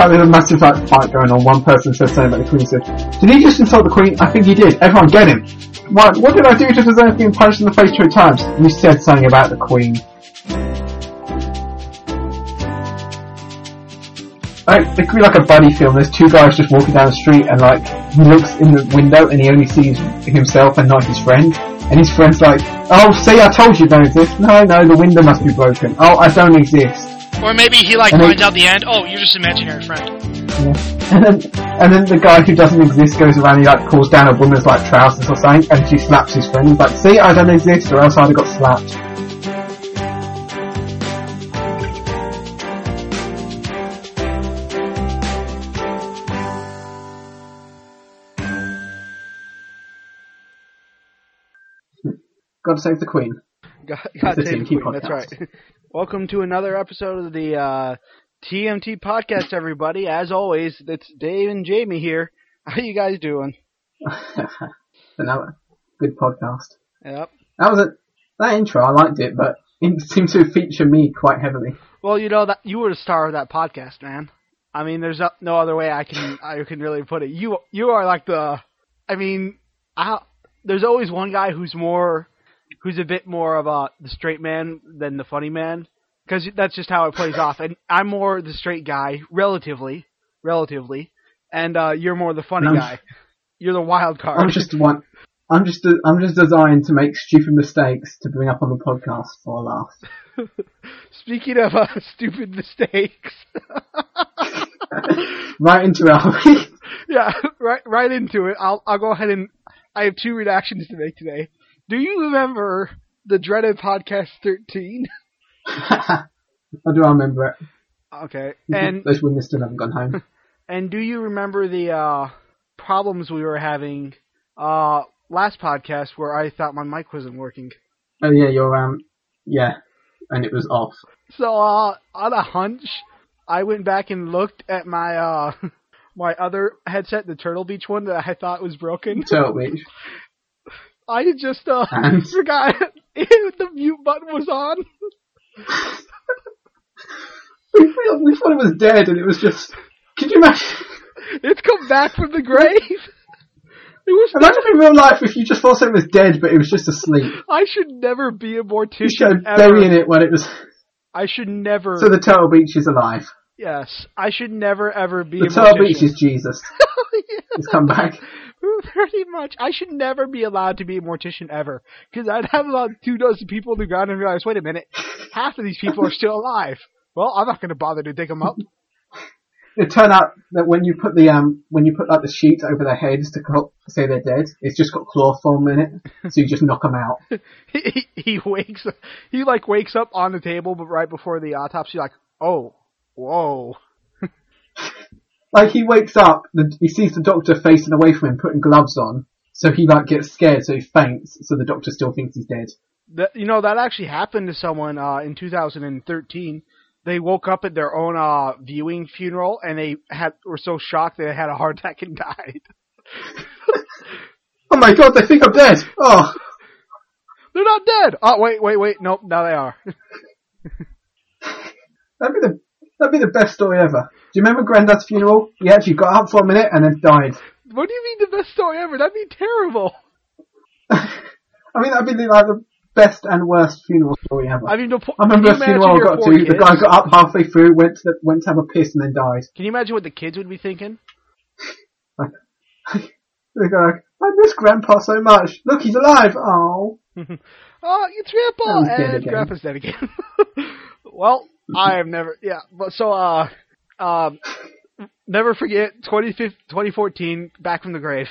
So there's a massive like fight going on. One person said something about the Queen. Said, "Did he just insult the Queen?" I think he did. Everyone, get him. What? What did I do to deserve being punched in the face three times? You said something about the Queen. Like, it could be like a buddy film. There's two guys just walking down the street, and like he looks in the window and he only sees himself and not his friend. And his friend's like, "Oh, see, I told you don't exist." No, no, the window must be broken. Oh, I don't exist. Or maybe he like And they- finds out the end. Oh, you're just an imaginary friend. And then, and then the guy who doesn't exist goes around and he like pulls down a woman's like trousers or something, and she slaps his friend. He's like, "See, I don't exist, or else I'd have got slapped." Got to save the Queen. God, God the save the TMT Queen. That's right. Welcome to another episode of the uh, TMT podcast, everybody. As always, it's Dave and Jamie here. How you guys doing? Another good podcast. Yep. That was a that intro. I liked it, but it seemed to feature me quite heavily. Well, you know that you were the star of that podcast, man. I mean, there's no, no other way I can I can really put it. You you are like the. I mean, I, there's always one guy who's more, who's a bit more of a the straight man than the funny man, because that's just how it plays off. And I'm more the straight guy, relatively, relatively, and uh, you're more the funny guy. You're the wild card. I'm just one. I'm just I'm just designed to make stupid mistakes to bring up on the podcast for a laugh. Speaking of uh, stupid mistakes, Right into our yeah, right, right into it. I'll, I'll go ahead and I have two reactions to make today. Do you remember the dreaded podcast thirteen? I do remember it. Okay, and those women still haven't gone home. and do you remember the uh, problems we were having uh, last podcast where I thought my mic wasn't working? Oh yeah, you're um yeah, and it was off. So uh, on a hunch, I went back and looked at my uh, my other headset, the Turtle Beach one that I thought was broken. Turtle Beach. I just uh, forgot the mute button was on. We, thought- we thought it was dead, and it was just. Could you imagine? It's come back from the grave. It was. Imagine in real life if you just thought it was dead, but it was just asleep. I should never be a mortician. You should ever. burying it when it was. I should never. So the Turtle Beach is alive. yes, I should never ever be The a Turtle mortician. Beach is Jesus. He's come back. Pretty much. I should never be allowed to be a mortician ever. Because I'd have about two dozen people on the ground and realize, wait a minute, half of these people are still alive. Well, I'm not going to bother to dig them up. It turned out that when you put the um when you put like the sheet over their heads to say they're dead, it's just got chloroform in it, so you just knock them out. he, he wakes up, he like wakes up on the table, but right before the autopsy, like, oh, whoa. Like he wakes up, he sees the doctor facing away from him, putting gloves on, so he like gets scared, so he faints, so the doctor still thinks he's dead. That, you know, that actually happened to someone uh, in 2013. They woke up at their own uh, viewing funeral and they had were so shocked they had a heart attack and died. Oh my god, they think I'm dead! Oh, They're not dead. Oh wait, wait, wait. Nope, now they are. that'd be the that'd be the best story ever. Do you remember Granddad's funeral? He actually got up for a minute and then died. what do you mean the best story ever? That'd be terrible. I mean, that'd be like the best and worst funeral story ever. I mean, the, po- I remember a funeral I got to. The guy got up halfway through, went to the, went to have a piss, and then died. Can you imagine what the kids would be thinking? They go like, I miss Grandpa so much. Look, he's alive. Oh, Oh, it's Grandpa, and. Grandpa's dead again. well, I have never, yeah, but so, uh, um, never forget 20, 2014, back from the grave.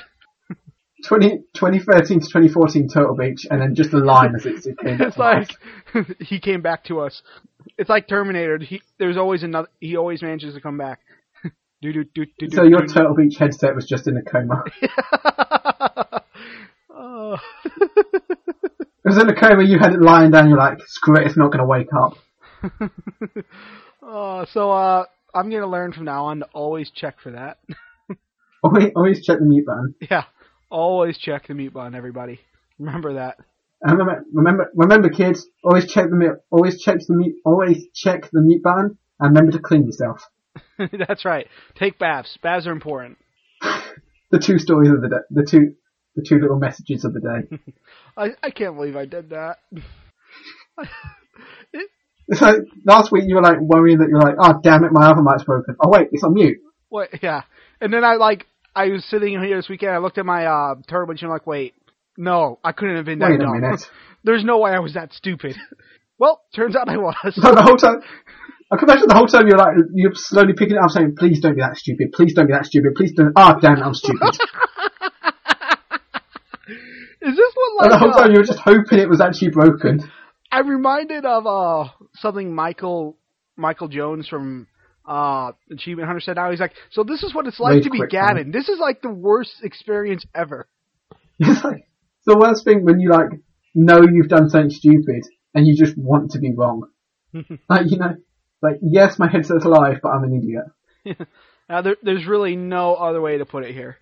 20, 2013 to 2014 Turtle Beach, and then just a line as it, it came It's like he came back to us. It's like Terminator. He there's always another. He always manages to come back. do do do do. So your Turtle Beach headset was just in a coma. Oh. It was in a coma. You had it lying down. You're like, screw it. It's not going to wake up. Oh, so uh, I'm gonna learn from now on to always check for that. Always, always check the mute button. yeah, always check the mute button, everybody. Remember that. Remember, remember, remember, kids. Always check the mute. Always check the mute. Always check the mute button. And remember to clean yourself. That's right. Take baths. Baths are important. The two stories of the day, the two, the two little messages of the day. I, I can't believe I did that. It's like last week you were like worrying that you're like, oh damn it, my other mic's broken. Oh wait, it's on mute. What? Yeah. And then I like I was sitting here this weekend. I looked at my uh, turbo and I'm like, wait, no, I couldn't have been that Wait a dumb. minute. There's no way I was that stupid. well, turns out I was. So the whole time, I can imagine the whole time you're like, you're slowly picking it up saying, please don't be that stupid, please don't be that stupid, please don't, ah damn it, I'm stupid. Is this what and like the whole uh, time you were just hoping it was actually broken. I'm reminded of uh something Michael Michael Jones from uh Achievement Hunter said now he's like, so this is what it's like Rage to be Gavin. This is like the worst experience ever. It's like, the worst thing when you like, know you've done something stupid, and you just want to be wrong. like, you know, like, yes, my headset's alive, but I'm an idiot. Now there, there's really no other way to put it here.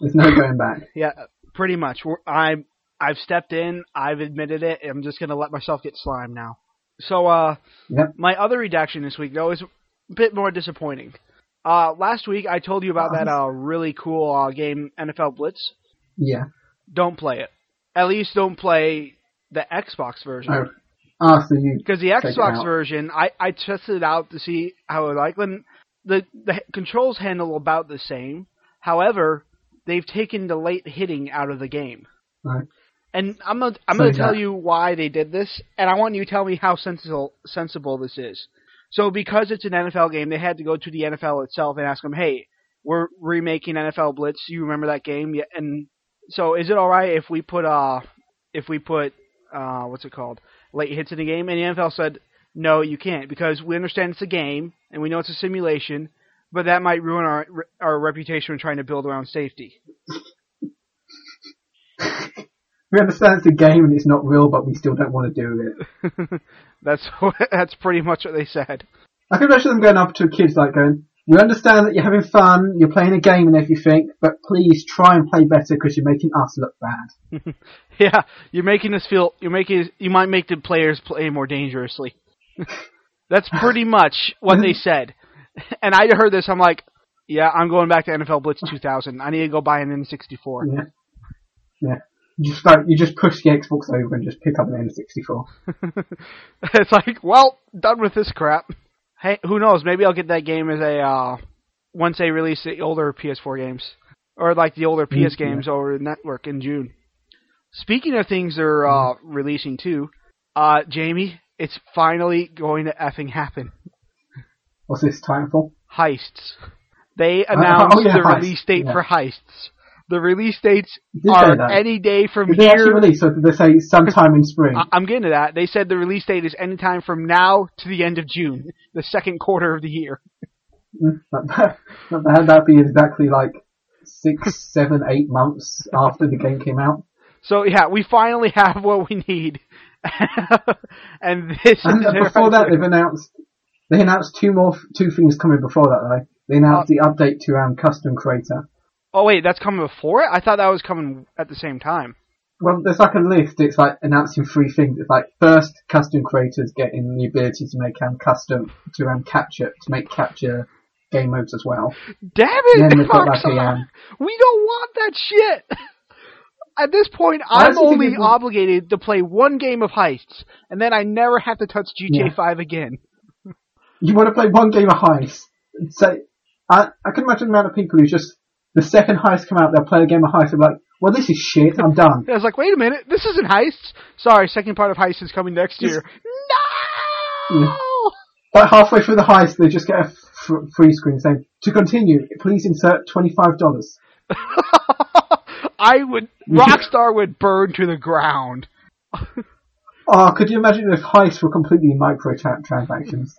There's no going back. Yeah, pretty much. We're, I I've stepped in. I've admitted it. I'm just gonna let myself get slimed now. So uh, Yep. my other redaction this week though is a bit more disappointing. Uh, last week I told you about that uh really cool uh, game NFL Blitz. Yeah. Don't play it. At least don't play the Xbox version. Oh. Ah, so you, Because the Xbox version, I, I tested it out to see how it like when the the controls handle about the same. However, they've taken the late hitting out of the game. Right. And I'm gonna I'm So gonna tell you why they did this, and I want you to tell me how sensible sensible this is. So because it's an NFL game, they had to go to the NFL itself and ask them, "Hey, we're remaking NFL Blitz. You remember that game?" Yeah. And so is it all right if we put uh if we put uh what's it called late hits in the game? And the NFL said, "No, you can't because we understand it's a game and we know it's a simulation." But that might ruin our our reputation when trying to build around safety. We understand it's a game and it's not real, but we still don't want to do it. That's that's pretty much what they said. I can imagine them going up to kids like going, we understand that you're having fun, you're playing a game and everything, but please try and play better because you're making us look bad. Yeah, you're making us feel. You're making. You might make the players play more dangerously. That's pretty much what they said. And I heard this. I'm like, yeah, I'm going back to NFL Blitz 2000. I need to go buy an N64. Yeah. Yeah. You just like, you just push the Xbox over and just pick up an N64. it's like, well, done with this crap. Hey, who knows? Maybe I'll get that game as a uh, once they release the older PS4 games or like the older PS yeah. games over the network in June. Speaking of things they're uh, releasing too, uh, Jamie, it's finally going to effing happen. What's this, time for? Heists. They announced oh, yeah, the Heist. release date Yeah. for Heists. The release dates are any day from Did they actually here. release, or did they say sometime in spring? I- I'm getting to that. They said the release date is anytime from now to the end of June, the second quarter of the year. Mm, Not bad. Not bad. That'd be exactly like six, seven, eight months after the game came out. So yeah, we finally have what we need. and this And is before that, they've announced they announced two more two things coming before that though. They announced the update to um, custom creator. Oh wait, that's coming before it? I thought that was coming at the same time. Well, there's like a list. It's like announcing three things. It's like first, custom creators getting the ability to make um custom to um capture to make capture game modes as well. Damn it, Then like a um, We don't want that shit. At this point, I'm only obligated to play one game of heists, and then I never have to touch GTA Yeah. 5 again. you want to play one game of heists? Say, I I can imagine the amount of people who just the second heist come out, they'll play a game of heist. They're like, well, this is shit. I'm done. I was like, wait a minute, this isn't heists. Sorry, second part of heist is coming next year. No! Like halfway through the heist, they just get a f- free screen saying, to continue, please insert $25. I would, Rockstar would burn to the ground. Oh, could you imagine if heists were completely microtransactions?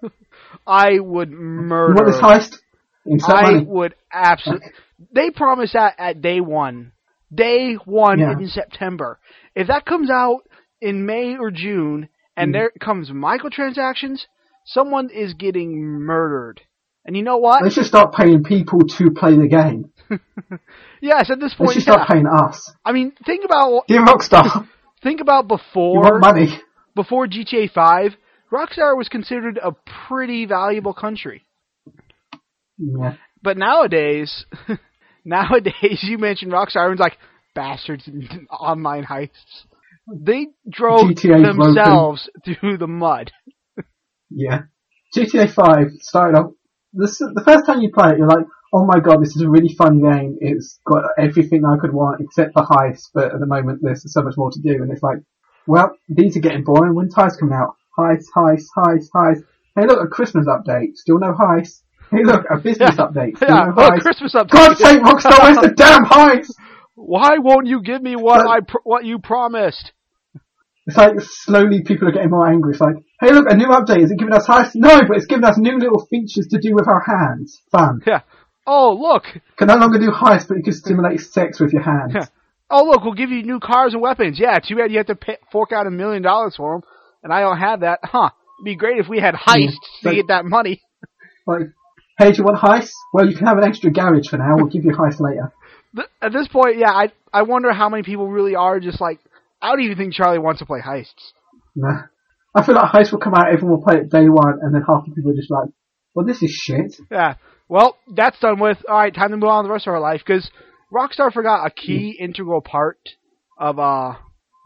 I would You murder. want this heist? Insert I money. would absolutely. They promised that at day one. Day one Yeah. in September. If that comes out in May or June, and Mhm. there comes microtransactions, someone is getting murdered. And you know what? They should start paying people to play the game. Yes, at this They point, should yeah. start paying us. I mean, think about Dear Rockstar, think about you before want money? before GTA 5, Rockstar was considered a pretty valuable country. Yeah. But nowadays, nowadays you mention Rockstar, everyone's like bastards and online heists. They drove GTA themselves through the mud. Yeah. GTA 5 started off, this, the first time you play it, you're like, oh my god, this is a really fun game. It's got everything I could want except for heists, but at the moment there's so much more to do. And it's like, well, these are getting boring. When ties coming out? Heist, heist, heist, heist. Hey look, a Christmas update. Still no heist. Hey look, a business Yeah. update. Yeah, no oh. Christmas update. God's sake, Rockstar, where's the damn heist? Why won't you give me what But- I pr- what you promised? It's like slowly people are getting more angry. It's like, hey look, a new update. Is it giving us heist? No, but it's giving us new little features to do with our hands. Fun. Yeah. Oh look, Can no longer do heists, but you can stimulate sex with your hands. Yeah. oh look, we'll give you new cars and weapons. Yeah, too bad you have to pay, fork out a million dollars for them, and I don't have that. Huh? It'd be great if we had heists mm. to But- get that money. Like, hey, do you want heist? Well, you can have an extra garage for now. We'll give you heist later. At this point, yeah, I I wonder how many people really are just like, I don't even think Charlie wants to play heists. Nah. I feel like heist will come out, everyone will play it day one, and then half the people are just like, well, this is shit. Yeah. Well, that's done with. All right, time to move on to the rest of our life because Rockstar forgot a key integral part of uh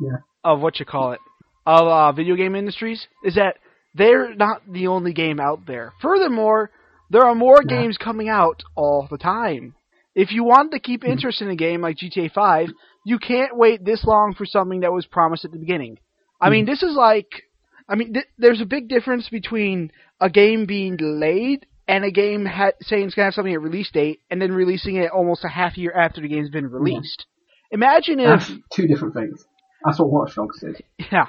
Yeah. of what you call it of uh video game industries is that they're not the only game out there. Furthermore, there are more Yeah. games coming out all the time. If you want to keep hmm. interest in a game like GTA 5, you can't wait this long for something that was promised at the beginning. I mean, hmm. this is like I mean, th- there's a big difference between a game being delayed and a game ha- saying it's going to have something at release date and then releasing it almost a half year after the game's been released. Imagine if, That's two different things. That's what Watch Dogs did. yeah,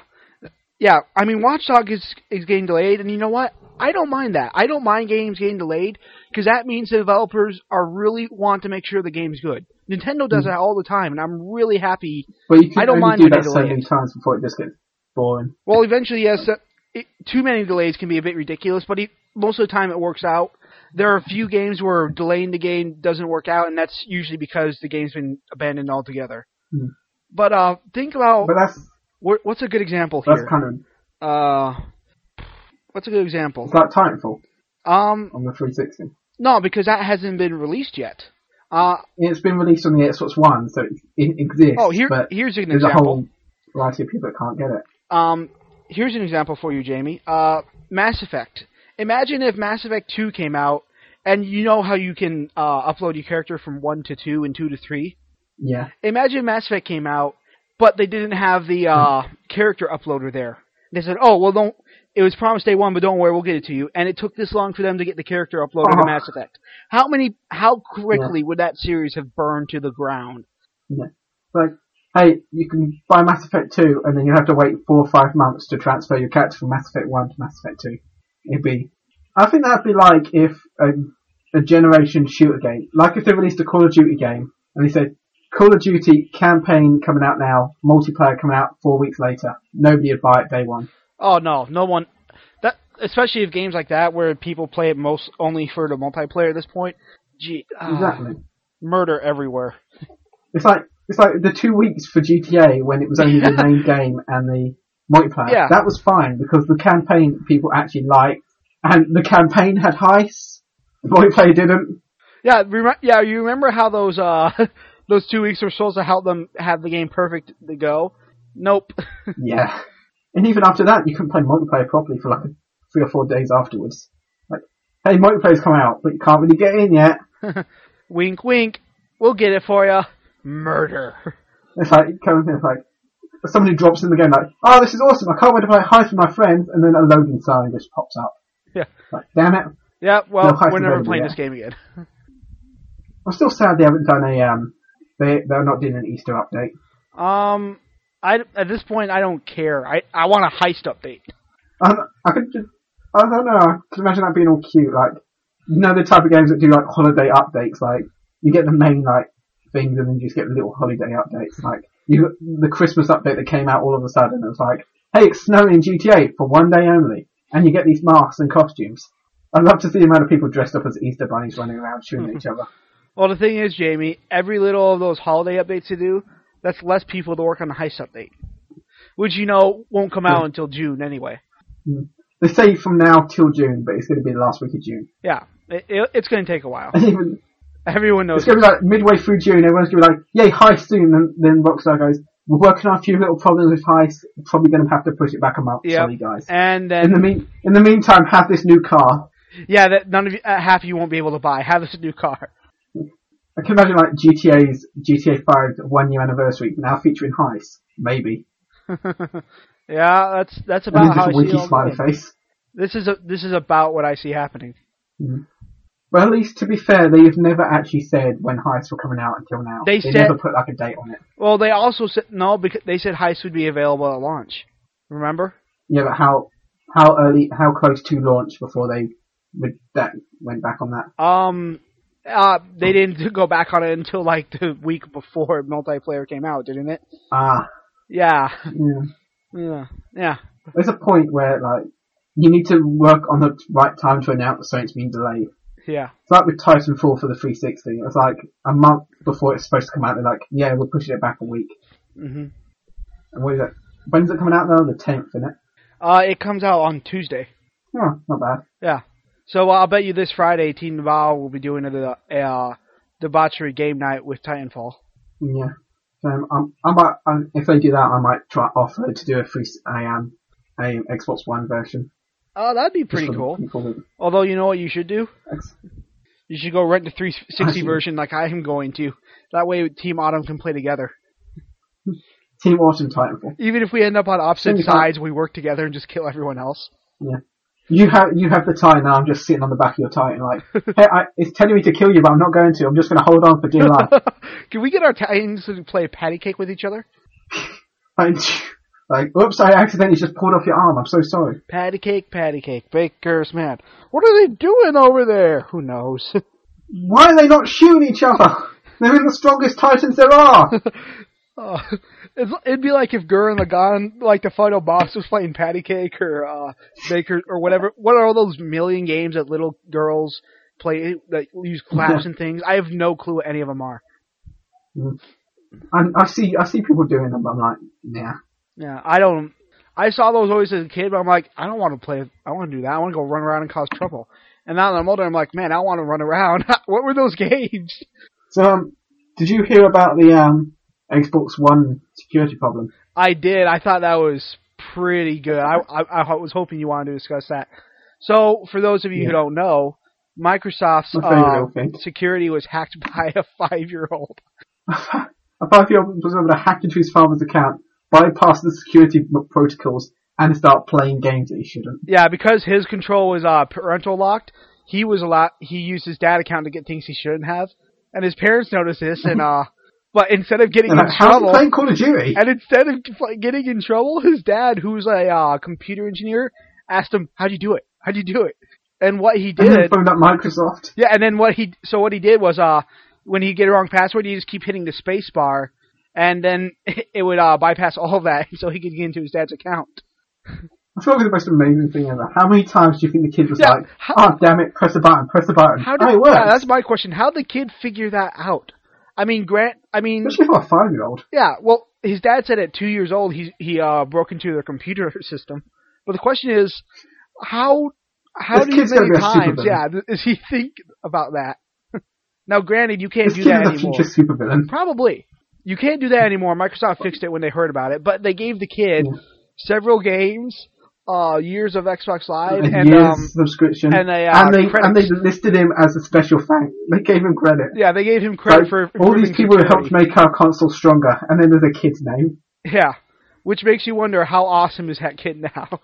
yeah. I mean, Watchdog is is getting delayed, and you know what? I don't mind that. I don't mind games getting delayed because that means the developers are really want to make sure the game's good. Nintendo does Mhm. that all the time, and I'm really happy. But you can I don't only mind do that so many times before it just gets boring. Well, eventually, yes. uh, It, too many delays can be a bit ridiculous, but it, most of the time it works out. There are a few games where delaying the game doesn't work out, and that's usually because the game's been abandoned altogether. Hmm. But uh, think about But that's what's a good example that's here. kind of Uh, what's a good example? it's like Titanfall Um, on the 360. no, because that hasn't been released yet. Uh, It's been released on the Xbox One, so it, exists. oh, here, here's an there's a whole variety of people that can't get it. Um, here's an example for you, Jamie. Uh, Mass Effect. Imagine if Mass Effect 2 came out, and you know how you can uh, upload your character from 1 to 2 and 2 to 3? Yeah. Imagine Mass Effect came out, but they didn't have the uh, hmm. character uploader there. They said, oh, well, don't. It was promised day one, but don't worry, we'll get it to you. And it took this long for them to get the character uploaded to Oh. Mass Effect. How many? How quickly would that series have burned to the ground? Like, hey, you can buy Mass Effect 2, and then you have to wait four or five months to transfer your character from Mass Effect 1 to Mass Effect 2. It'd be, I think that'd be like if a, a generation shooter game, like if they released a Call of Duty game, and they said, Call of Duty campaign coming out now, multiplayer coming out four weeks later. Nobody would buy it day one. Oh no, no one. That especially if games like that where people play it most only for the multiplayer at this point. Gee, ah, Exactly. murder everywhere. It's like it's like the two weeks for GTA when it was only the main game and the multiplayer. Yeah. That was fine because the campaign people actually liked, and the campaign had heists. The multiplayer didn't. Yeah, rem- yeah. You remember how those uh those two weeks were supposed to help them have the game perfect to go? Nope. Yeah. And even after that, you couldn't play multiplayer properly for like three or four days afterwards. Like, hey, multiplayer's come out, but you can't really get in yet. wink, wink. We'll get it for you. Murder. It's like it comes in, it's like somebody drops in the game like, oh, this is awesome. I can't wait to play heist with my friends, and then a loading sign just pops up. Yeah. Like, damn it. Yeah. Well, No, we're never playing yeah. this game again. I'm still sad they haven't done a um. They they're not doing an Easter update. Um, I at this point I don't care. I I want a heist update. Um, I could just, I don't know. I can imagine that being all cute. Like, you know, the type of games that do like holiday updates. Like, you get the main like things, and then you just get the little holiday updates. Like, you the Christmas update that came out all of a sudden. It was like, hey, it's snowing in GTA for one day only, and you get these masks and costumes. I'd love to see the amount of people dressed up as Easter bunnies running around shooting at each other. Well, the thing is, Jamie, every little of those holiday updates you do, that's less people to work on the heist update, which you know won't come out Yeah. until June anyway. They say from now till June, but it's going to be the last week of June. Yeah, it, it, it's going to take a while. Even Everyone knows. it's going to be like midway through June. Everyone's going to be like, "Yay, Heist soon!" And then Rockstar goes, "We're working on a few little problems with Heist. Probably going to have to push it back a month. Yep. Sorry, guys." And In the then, mean, in the meantime, have this new car. yeah, that none of you, uh, half of you won't be able to buy. Have this new car. I can imagine like GTA's GTA 5 one year anniversary now featuring Heist. Maybe. yeah, that's that's And about how I see smiley face. This is a, this is about what I see happening. Well, at least to be fair, they have never actually said when Heist were coming out until now. They they said- never put like a date on it. Well, they also said no because they said Heist would be available at launch. Remember? Yeah, but how how early, how close to launch before they that went back on that? Um, uh, they didn't go back on it until like the week before multiplayer came out, didn't it? Ah, Yeah, yeah. yeah, yeah. There's a point where like you need to work on the right time to announce something's been delayed. Yeah, It's like with Titanfall for the 360. It's like a month before it's supposed to come out. They're like, yeah, we're pushing it back a week. hmm And what is it? When's it coming out though? The 10th, isn't it? Uh, it comes out on Tuesday. Oh, not bad. Yeah. So I'll bet you this Friday, Team Naval will be doing a, a uh, debauchery game night with Titanfall. Yeah. So um, I'm, I might, um, if they do that, I might try offer to do a free, a, um, a Xbox One version. Oh, that'd be pretty cool. people Although you know what you should do? X- You should go rent the 360 version like I am going to. That way Team Autumn can play together. Team Autumn Titanfall. Even if we end up on opposite Then you can't- sides, we work together and just kill everyone else. You have you have the tie now. I'm just sitting on the back of your tie and like, hey, I, it's telling me to kill you, but I'm not going to. I'm just going to hold on for dear life. can we get our Titans to play patty cake with each other? like, like, oops, I accidentally just pulled off your arm. I'm so sorry. Patty cake, patty cake, baker's man. What are they doing over there? Who knows? Why are they not shooting each other? They're in the strongest Titans there are. Uh, it's, it'd be like if Gurren Lagann, like the final boss, was playing patty cake or uh, Baker or whatever. What are all those million games that little girls play that use claps and things? I have no clue what any of them are. and I see I see people doing them, but I'm like, yeah. Yeah, I don't. I saw those always as a kid, but I'm like, I don't want to play. I want to do that. I want to go run around and cause trouble. And now that I'm older, I'm like, man, I want to run around. what were those games? So, um, did you hear about the um Xbox One security problem? I did. I thought that was pretty good. I, I, I was hoping you wanted to discuss that. So, for those of you who don't know, Microsoft's My favorite little thing. security was hacked by a five-year-old. A five-year-old was able to hack into his father's account, bypass the security protocols, and start playing games that he shouldn't. Yeah, because his control was uh, parental locked. He was a lot. He used his dad account to get things he shouldn't have, and his parents noticed this. And uh, but instead of getting And in trouble, playing Call of Duty? and instead of getting in trouble, his dad, who's a uh, computer engineer, asked him, "How'd you do it? How'd you do it?" And what he And did, phoned up Microsoft. yeah, and then what he so what he did was uh when he get a wrong password, he just keep hitting the space bar, and then it would uh bypass all of that, so he could get into his dad's account. Feel like the most amazing thing ever. How many times do you think the kid was Yeah, like, how- "Oh damn it, press the button, press the button"? How oh, did it works. yeah, that's my question. How did the kid figure that out? I mean, Grant. I mean, Especially for a five-year-old. yeah. Well, his dad said at two years old he he uh broke into their computer system. But the question is, how how This do you kid's gonna many times? Yeah, does he think about that? now, granted, you can't This do that anymore. supervillain. Probably. You can't do that anymore. Microsoft fixed it when they heard about it, but they gave the kid Yeah. several games, uh, years of Xbox Live, and year's um, subscription. and they, uh, and they credits. and they listed him as a special thank. They gave him credit. yeah, they gave him credit Like, for all these people who helped make our console stronger, and then there's a kid's name. Yeah, which makes you wonder how awesome is that kid now?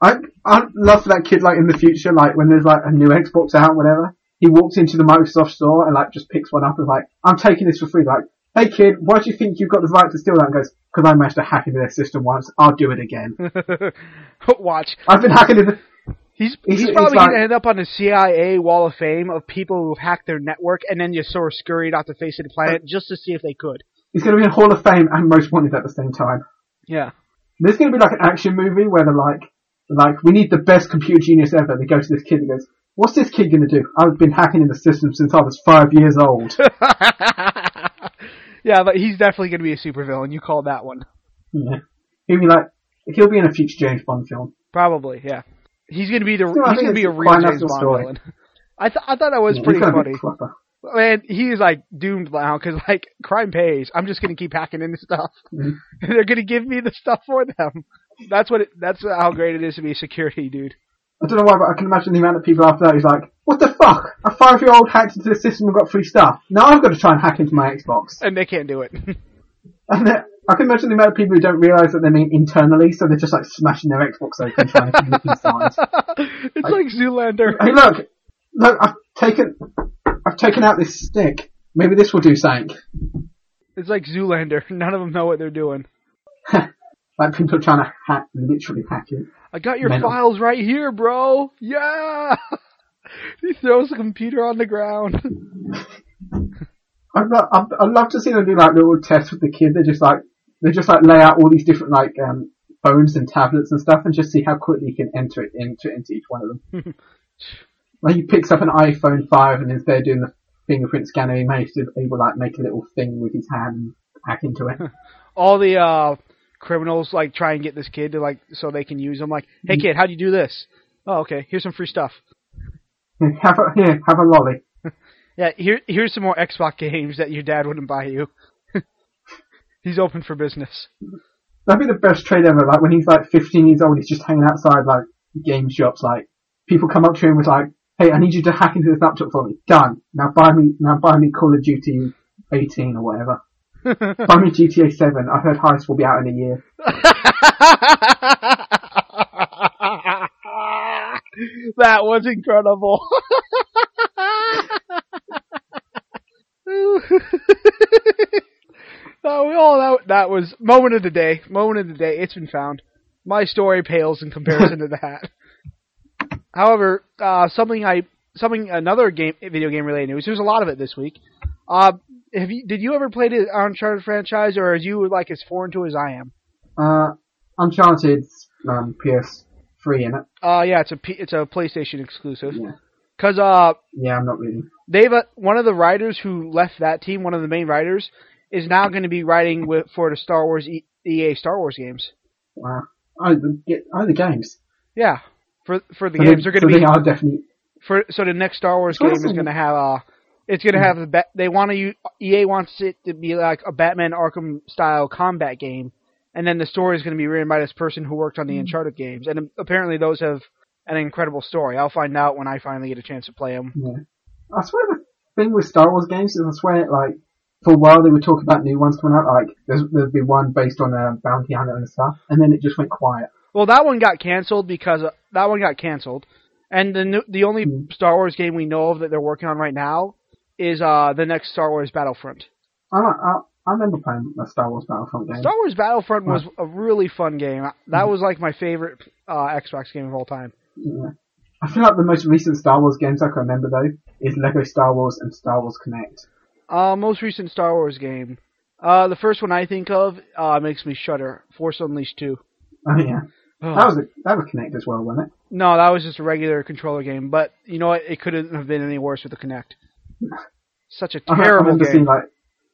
I I'd love for that kid like in the future, like when there's like a new Xbox out, whatever. He walks into the Microsoft store and like just picks one up and like, I'm taking this for free. Like, hey kid, why do you think you've got the right to steal that? And goes, because I managed to hack into their system once. I'll do it again. Watch. I've been hacking into. He's He's- he's, probably like- gonna end up on the CIA Wall of Fame of people who have hacked their network and then just sort of scurried off the face of the planet just to see if they could. He's going to be in Hall of Fame and Most Wanted at the same time. Yeah. There's going to be like an action movie where they're like, like we need the best computer genius ever. They go to this kid and goes, "What's this kid going to do? I've been hacking in the system since I was five years old." yeah, but he's definitely gonna be a supervillain. You called that one. yeah. He'll be like, he'll be in a future James Bond film. Probably, yeah. He's gonna be the I he's gonna be a real James Bond story. villain. I th- I thought that was Yeah, pretty funny. Man, he's like doomed now because like crime pays. I'm just gonna keep hacking into stuff. Mhm. They're gonna give me the stuff for them. That's what. It, that's how great it is to be a security dude. I don't know why, but I can imagine the amount of people after that who's like, "What the fuck? A five-year-old hacked into the system and got free stuff. Now I've got to try and hack into my Xbox." And they can't do it. And I can imagine the amount of people who don't realise that they mean internally, so they're just like smashing their Xbox open trying to look inside. it's like Zoolander. Hey, look, look, I've taken, I've taken out this stick. Maybe this will do something. It's like Zoolander. None of them know what they're doing. Like people trying to hack, literally hack it. I got your Mental. files right here, bro. Yeah. he throws the computer on the ground. I'd, lo- I'd, I'd love to see them do like little tests with the kid. They just like they just like lay out all these different like um, phones and tablets and stuff, and just see how quickly you can enter it into into each one of them. like he picks up an iPhone five, and instead of doing the fingerprint scanner, he managed to able like make a little thing with his hand and hack into it. All the uh criminals like try and get this kid to like so they can use him. Like, hey mm-hmm. kid, how'd you do this? Oh, okay. Here's some free stuff. Have a here, have a lolly. Yeah, here here's some more Xbox games that your dad wouldn't buy you. He's open for business. That'd be the best trade ever. Like when he's like 15 years old, he's just hanging outside like game shops. Like people come up to him with like, "Hey, I need you to hack into this laptop for me." Done. Now buy me, now buy me Call of Duty 18 or whatever. Me GTA 7. I heard Heist will be out in a year. that was incredible. oh, that that was moment of the day. Moment of the day. It's been found. My story pales in comparison to that. However, uh, something I something another game video game related news. There's a lot of it this week. Uh, have you did you ever play the Uncharted franchise, or are you like as foreign to as I am? Uh, Uncharted um, PS3 in it. Uh, yeah, it's a P- it's a PlayStation exclusive. Yeah. Cause uh, Yeah, I'm not really. they've uh, one of the writers who left that team, one of the main writers, is now going to be writing with for the Star Wars e- EA Star Wars games. Wow. Oh, the, oh, the games. Yeah, for for the So games they, they're going so to be they are definitely. For so the next Star Wars game is going uh, to hmm. have a it's going to have the ba- they want to EA wants it to be like a Batman Arkham style combat game, and then the story is going to be written by this person who worked on the hmm. Uncharted games, and apparently those have an incredible story. I'll find out when I finally get a chance to play them. Yeah. I swear the thing with Star Wars games is I swear like for a while they were talking about new ones coming out like there's, there'd be one based on a bounty hunter and stuff and then it just went quiet. Well, that one got canceled because uh, that one got canceled, and the the only Hmm. Star Wars game we know of that they're working on right now is uh the next Star Wars Battlefront. I I, I remember playing a Star Wars Battlefront game. Star Wars Battlefront was a really fun game. That Hmm. was like my favorite uh, Xbox game of all time. Yeah. I feel like the most recent Star Wars games I can remember though is Lego Star Wars and Star Wars Kinect. Uh, most recent Star Wars game. Uh, the first one I think of uh, makes me shudder. Force Unleashed 2. Oh yeah, Ugh. that was a, that was Kinect as well, wasn't it? No, that was just a regular controller game. But you know what? It couldn't have been any worse with the Kinect. Such a terrible I remember game. seeing like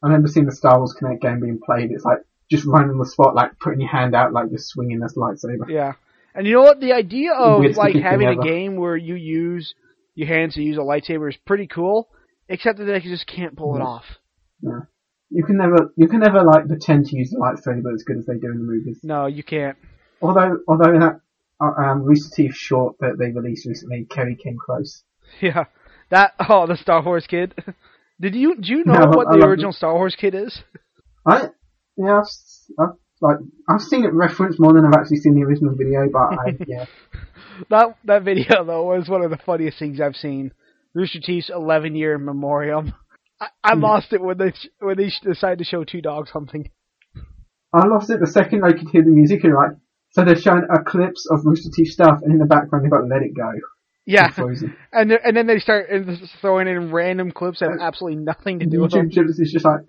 I remember seeing the Star Wars Kinect game being played. It's like just running on the spot, like putting your hand out, like just swinging this lightsaber. Yeah. And you know what? The idea of Weirdest like having a ever. game where you use your hands to use a lightsaber is pretty cool, except that they just can't pull it off. Yeah. You can never, you can never like pretend to use the lightsaber as good as they do in the movies. No, you can't. Although, although in that um, Rooster Teeth short that they released recently, Kerry came close. Yeah. That oh, the Star Wars kid. Did you do you know I love- what I the love original Star Wars kid is? I, yeah, I've, I've like I've seen it referenced more than I've actually seen the original video, but I, yeah, That that video though was one of the funniest things I've seen. Rooster Teeth's 11 year memoriam. I, I Hmm. lost it when they when they decided to show two dogs hunting. I lost it the second I could hear the music and like, so they're showing a clips of Rooster Teeth stuff, and in the background they've got Let It Go. Yeah, and then- and then they start throwing in random clips that have absolutely nothing to do with them. YouTube Chips is just like,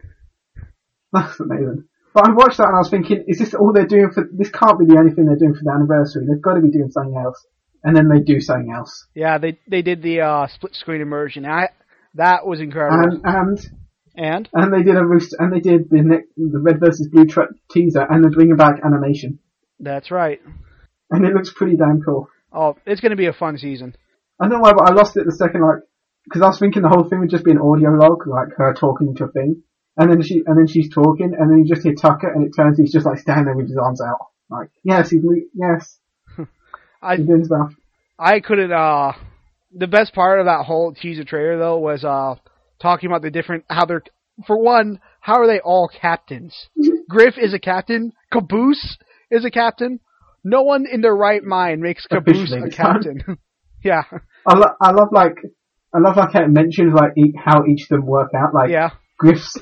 that's amazing. But I watched that and I was thinking, is this all they're doing for, this can't be the only thing they're doing for the anniversary. They've got to be doing something else. And then they do something else. Yeah, they they did the uh, split screen immersion. I that was incredible. And, and, And and they did a rooster, and they did the the Red versus Blue truck teaser and the bringing back animation. That's right. And it looks pretty damn cool. Oh, it's going to be a fun season. I don't know why, but I lost it the second, like, because I was thinking the whole thing would just be an audio log, like her talking to a thing, and then she, and then she's talking, and then you just hear Tucker, and it turns he's just like standing there with his arms out, like, yes, he's, yes, I he's doing stuff. I couldn't. uh The best part of that whole teaser trailer though was uh talking about the different how they're for one how are they all captains? Griff is a captain. Caboose is a captain. No one in their right mind makes Caboose a captain. yeah, I, lo- I love like, I love like how it mentions like e- how each of them work out, like, yeah, Griff's,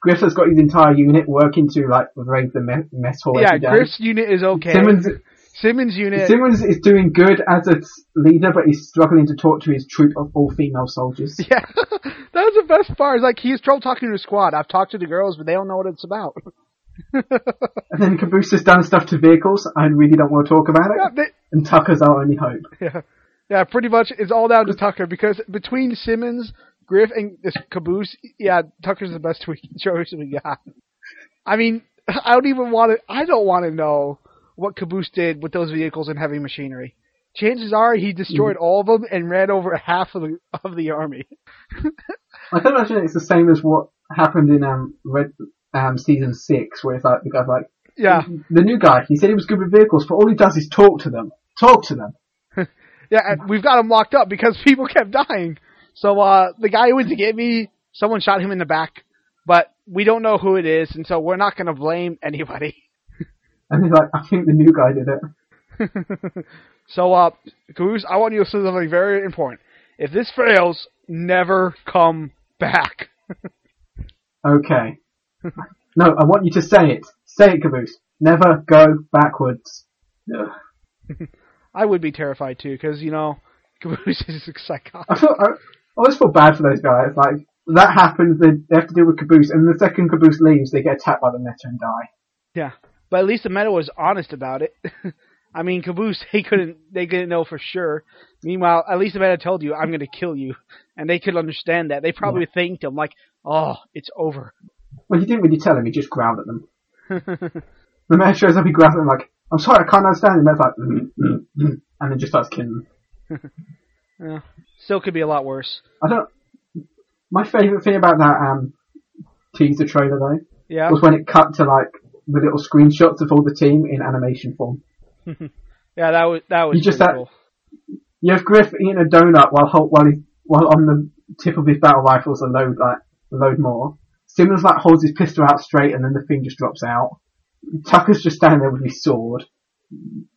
Griff has got his entire unit working to like raise the me- mess hall yeah. Griff's unit is okay. Simmons, Simmons' unit. Simmons is doing good as a leader, but he's struggling to talk to his troop of all female soldiers. yeah, that was the best part. Is like he's trouble talking to his squad. I've talked to the girls, but they don't know what it's about. And then Caboose has done stuff to vehicles. I really don't want to talk about it. yeah, they, And Tucker's our only hope. Yeah, yeah, pretty much it's all down to Tucker because between Simmons, Griff, and this Caboose, yeah, Tucker's the best we choice we got. I mean, I don't even want to. I don't want to know what Caboose did with those vehicles and heavy machinery. Chances are he destroyed all of them and ran over half of the of the army. I can imagine it's the same as what happened in um Red um season six, where it's like the guy's like Yeah, the new guy. He said he was good with vehicles, but all he does is talk to them. Talk to them. yeah, and we've got him locked up because people kept dying. So uh the guy who went to get me, someone shot him in the back, but we don't know who it is, and so we're not going to blame anybody. And he's like, I think the new guy did it. so, uh, Goose, I want you to say something very important. If this fails, never come back. Okay. No, I want you to say it. Say it, Caboose. Never go backwards. I would be terrified too, because you know, Caboose is a psychotic. I feel I, I always feel bad for those guys. Like that happens, they, they have to deal with Caboose, and the second Caboose leaves, they get attacked by the Meta and die. Yeah, but at least the meta was honest about it. I mean, Caboose, they couldn't, they didn't know for sure. Meanwhile, at least the meta told you, "I'm going to kill you," and they could understand that. They probably thanked him, like, "Oh, it's over." Well, he didn't really tell him. He just growled at them. The man shows up, he growls at them like, "I'm sorry, I can't understand." And the Meta's like, mm, mm, mm, and then just starts killing them. yeah. Still could be a lot worse. I don't. My favourite thing about that um teaser trailer though Yeah. was when it cut to like the little screenshots of all the team in animation form. Yeah, that was that was You just had- cool. You have Griff eating a donut while while he while on the tip of his battle rifles a load like a load more. Simmons like holds his pistol out straight and then the thing just drops out. Tucker's just standing there with his sword.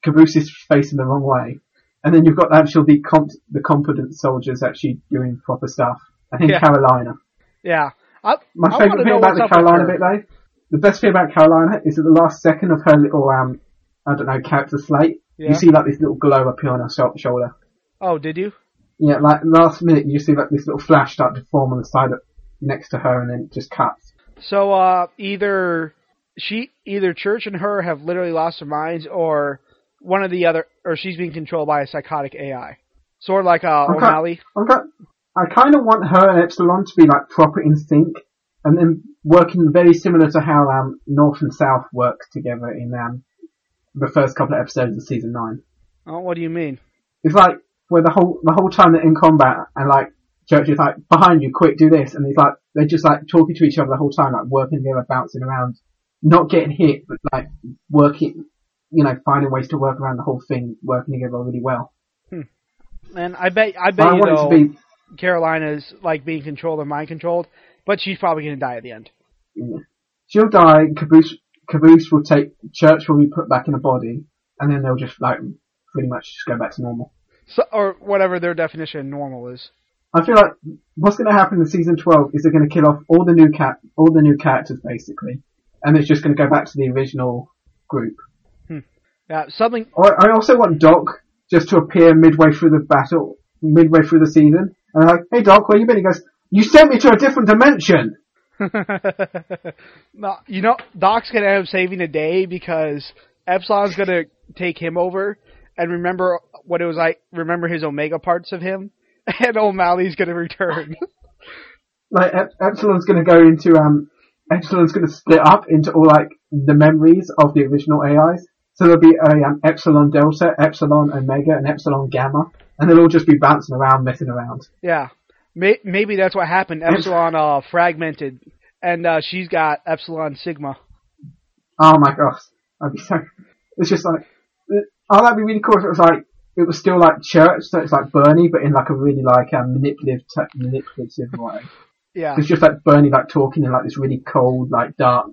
Caboose is facing the wrong way. And then you've got the comp- the competent soldiers actually doing proper stuff. I think Yeah. Carolina. Yeah. I, My I favourite thing about the Carolina bit though, the best thing about Carolina is at the last second of her little um I don't know character slate, Yeah. you see like this little glow appear on her sho- shoulder. Oh, did you? Yeah, like last minute you see like this little flash start to form on the side of, next to her and then it just cuts. So uh, either she, either Church and her have literally lost their minds, or one of the other, or she's being controlled by a psychotic AI, sort of like uh, Okay. O'Malley. I'm I kind of want her and Epsilon to be like proper in sync and then working very similar to how um North and South work together in um the first couple of episodes of season nine. Oh, what do you mean? It's like where the whole the whole time they're in combat and like Church is like behind you, quick, do this, and he's like they're just like talking to each other the whole time, like working together, bouncing around, not getting hit, but like working, you know, finding ways to work around the whole thing, working together really well. Hmm. And I bet, I bet I you want know, to be Carolina's like being controlled or mind controlled, but she's probably gonna die at the end. she'll die. Caboose Caboose will take Church will be put back in a body, and then they'll just like pretty much just go back to normal. So, or whatever their definition of normal is. I feel like what's going to happen in season twelve is they're going to kill off all the new cat, all the new characters basically, and it's just going to go back to the original group. Hmm. Yeah, something. I I also want Doc just to appear midway through the battle, midway through the season, and I'm like, "Hey Doc, where you been?" He goes, "You sent me to a different dimension." no, you know, Doc's gonna end up saving the day because Epsilon's gonna take him over and remember what it was like. Remember his Omega parts of him, and O'Malley's gonna return. Like Ep- Epsilon's going to go into um, Epsilon's going to split up into all like the memories of the original AIs, So there'll be a um, epsilon delta, epsilon omega, and epsilon gamma, and they'll all just be bouncing around, messing around. Yeah, May- maybe that's what happened. Epsilon uh, fragmented, and uh, she's got Epsilon Sigma. Oh my gosh, I'd be so. It's just like, oh, that'd be really cool if it was like it was still like church, so it's like Burnie, but in like a really like um, manipulative, t- manipulative way. Yeah. It's just like Burnie like talking in like this really cold, like dark,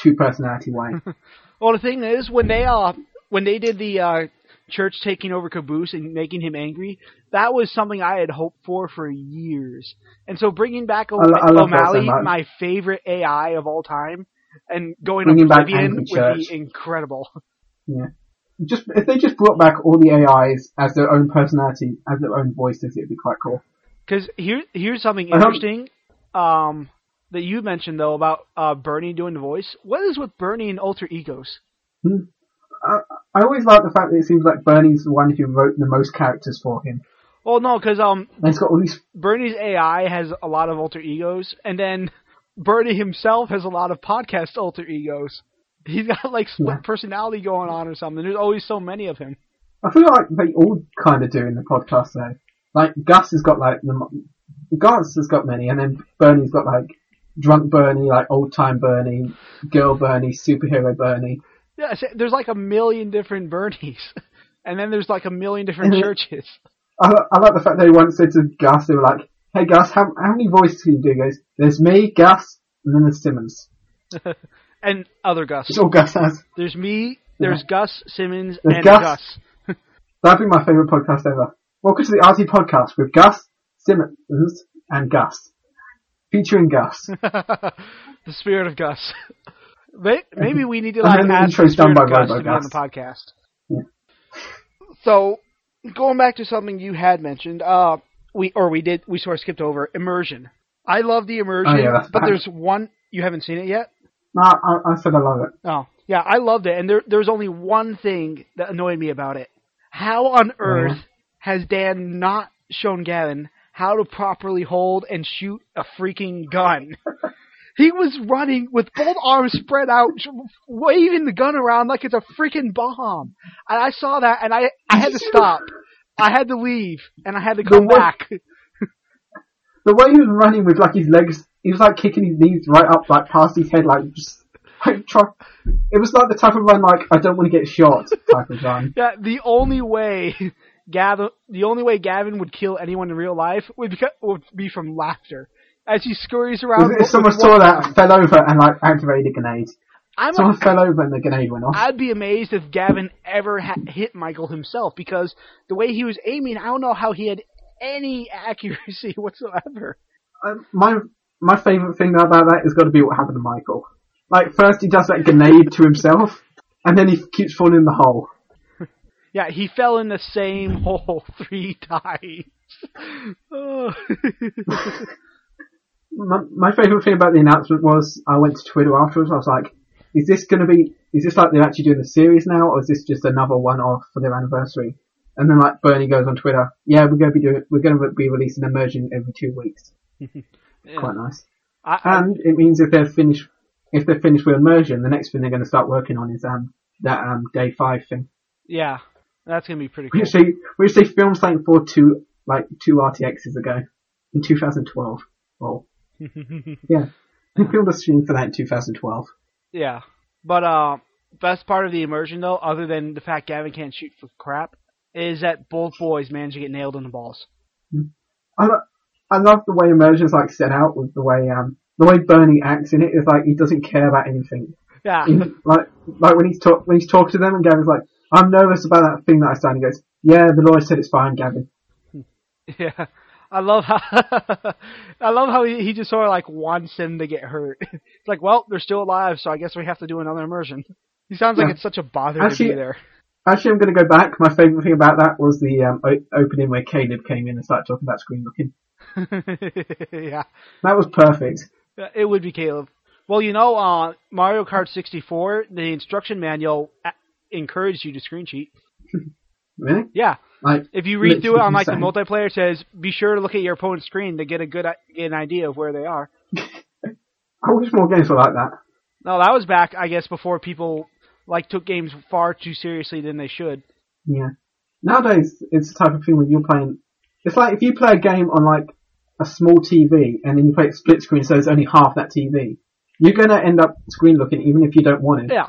two personality way. Well, the thing is, when they uh when they did the uh church taking over Caboose and making him angry, that was something I had hoped for for years. And so bringing back o- I I that so O'Malley, my favorite AI of all time, and going Bringing Oblivion would be incredible. just if they just brought back all the AIs as their own personality, as their own voices, it'd be quite cool. Because here here's something interesting. Um. That you mentioned though about uh, Burnie doing the voice. What is with Burnie and alter egos? I, I always like the fact that it seems like Burnie's the one who wrote the most characters for him. Well, no, because um, he's got all these. Burnie's AI has a lot of alter egos, and then Burnie himself has a lot of podcast alter egos. He's got like split Yeah. personality going on or something. There's always so many of him. I feel like they all kind of do in the podcast though. Like Gus has got like the Gus has got many, and then Burnie's got like drunk Burnie, like old time Burnie, girl Burnie, superhero Burnie. Yeah, there's like a million different Burnies, and then there's like a million different churches. I, I like the fact they once said to Gus, they were like, "Hey Gus, how how many voices can you do?" He goes, "There's me, Gus, and then there's Simmons." And other Gus. It's all Gus has. There's me. There's Gus Simmons There's and Gus. Gus. That'd be my favourite podcast ever. Welcome to the RT podcast with Gus, Simmons, and Gus. Featuring Gus. the spirit of Gus. Maybe we need to like then the add the spirit done of by Gus to be on the podcast. Yeah. So, going back to something you had mentioned, uh, we or we did we sort of skipped over immersion. I love the immersion, Oh, yeah, but bad. there's one you haven't seen it yet. No, I, I said I love it. Oh, yeah, I loved it, and there there's only one thing that annoyed me about it. How on uh-huh. earth has Dan not shown Gavin how to properly hold and shoot a freaking gun? he was running with both arms spread out, waving the gun around like it's a freaking bomb. And I saw that, and I I had to stop. I had to leave, and I had to come The way- back. The way he was running with like his legs, he was like kicking his knees right up, like past his head, like just like try. It was like the type of run, like I don't want to get shot type of run. Yeah, the only way Gavin, the only way Gavin would kill anyone in real life would be, would be from laughter. As he scurries around. If, someone saw that, fell over and like activated a grenade. I'm Someone fell over and the grenade went off. I'd be amazed if Gavin ever ha- hit Michael himself because the way he was aiming, I don't know how he had any accuracy whatsoever. Um, my my favourite thing about that has got to be what happened to Michael. Like first he does that grenade to himself, and then he keeps falling in the hole. Yeah, he fell in the same hole three times. Oh. My, my favourite thing about the announcement was I went to Twitter afterwards. I was like, "Is this going to be? Is this like they're actually doing the series now, or is this just another one-off for their anniversary?" And then like Burnie goes on Twitter, "Yeah, we're going to be doing. We're going to be releasing Immersion every two weeks. Yeah. Quite nice. I, I, And it means if they're finished, if they're finished with Immersion, the next thing they're going to start working on is um that um day five thing, yeah, that's gonna be pretty cool. which they which they filmed something for two like two RTXs ago in 2012. Well, yeah, they filmed a stream for that in 2012. Yeah, but uh, best part of the immersion though, other than the fact Gavin can't shoot for crap, is that both boys managed to get nailed in the balls. I, lo- I love the way Immersion's like set out with the way um the way Burnie acts in it is like he doesn't care about anything. Yeah, He- like like when he's talk when he's talking to them and Gavin's like, I'm nervous about that thing that I signed. He goes, Yeah, the lawyer said it's fine, Gavin. yeah. I love how I love how he, he just sort of like wants them to get hurt. It's like, well, they're still alive, so I guess we have to do another immersion. He sounds like it's such a bother Actually- to be there. Actually, I'm going to go back. My favourite thing about that was the um, o- opening where Caleb came in and started talking about screen looking. yeah, That was perfect. it would be Caleb. Well, you know, uh, Mario Kart 64, the instruction manual a- encouraged you to screen cheat. Really? Yeah, Like, If you read through it on like the multiplayer, it says be sure to look at your opponent's screen to get a good get an idea of where they are. I wish more games were like that. No, that was back, I guess, before people like took games far too seriously than they should. Yeah. Nowadays, it's the type of thing when you're playing. It's like if you play a game on like a small TV and then you play it split screen, so it's only half that TV. You're gonna end up screen looking even if you don't want it. Yeah,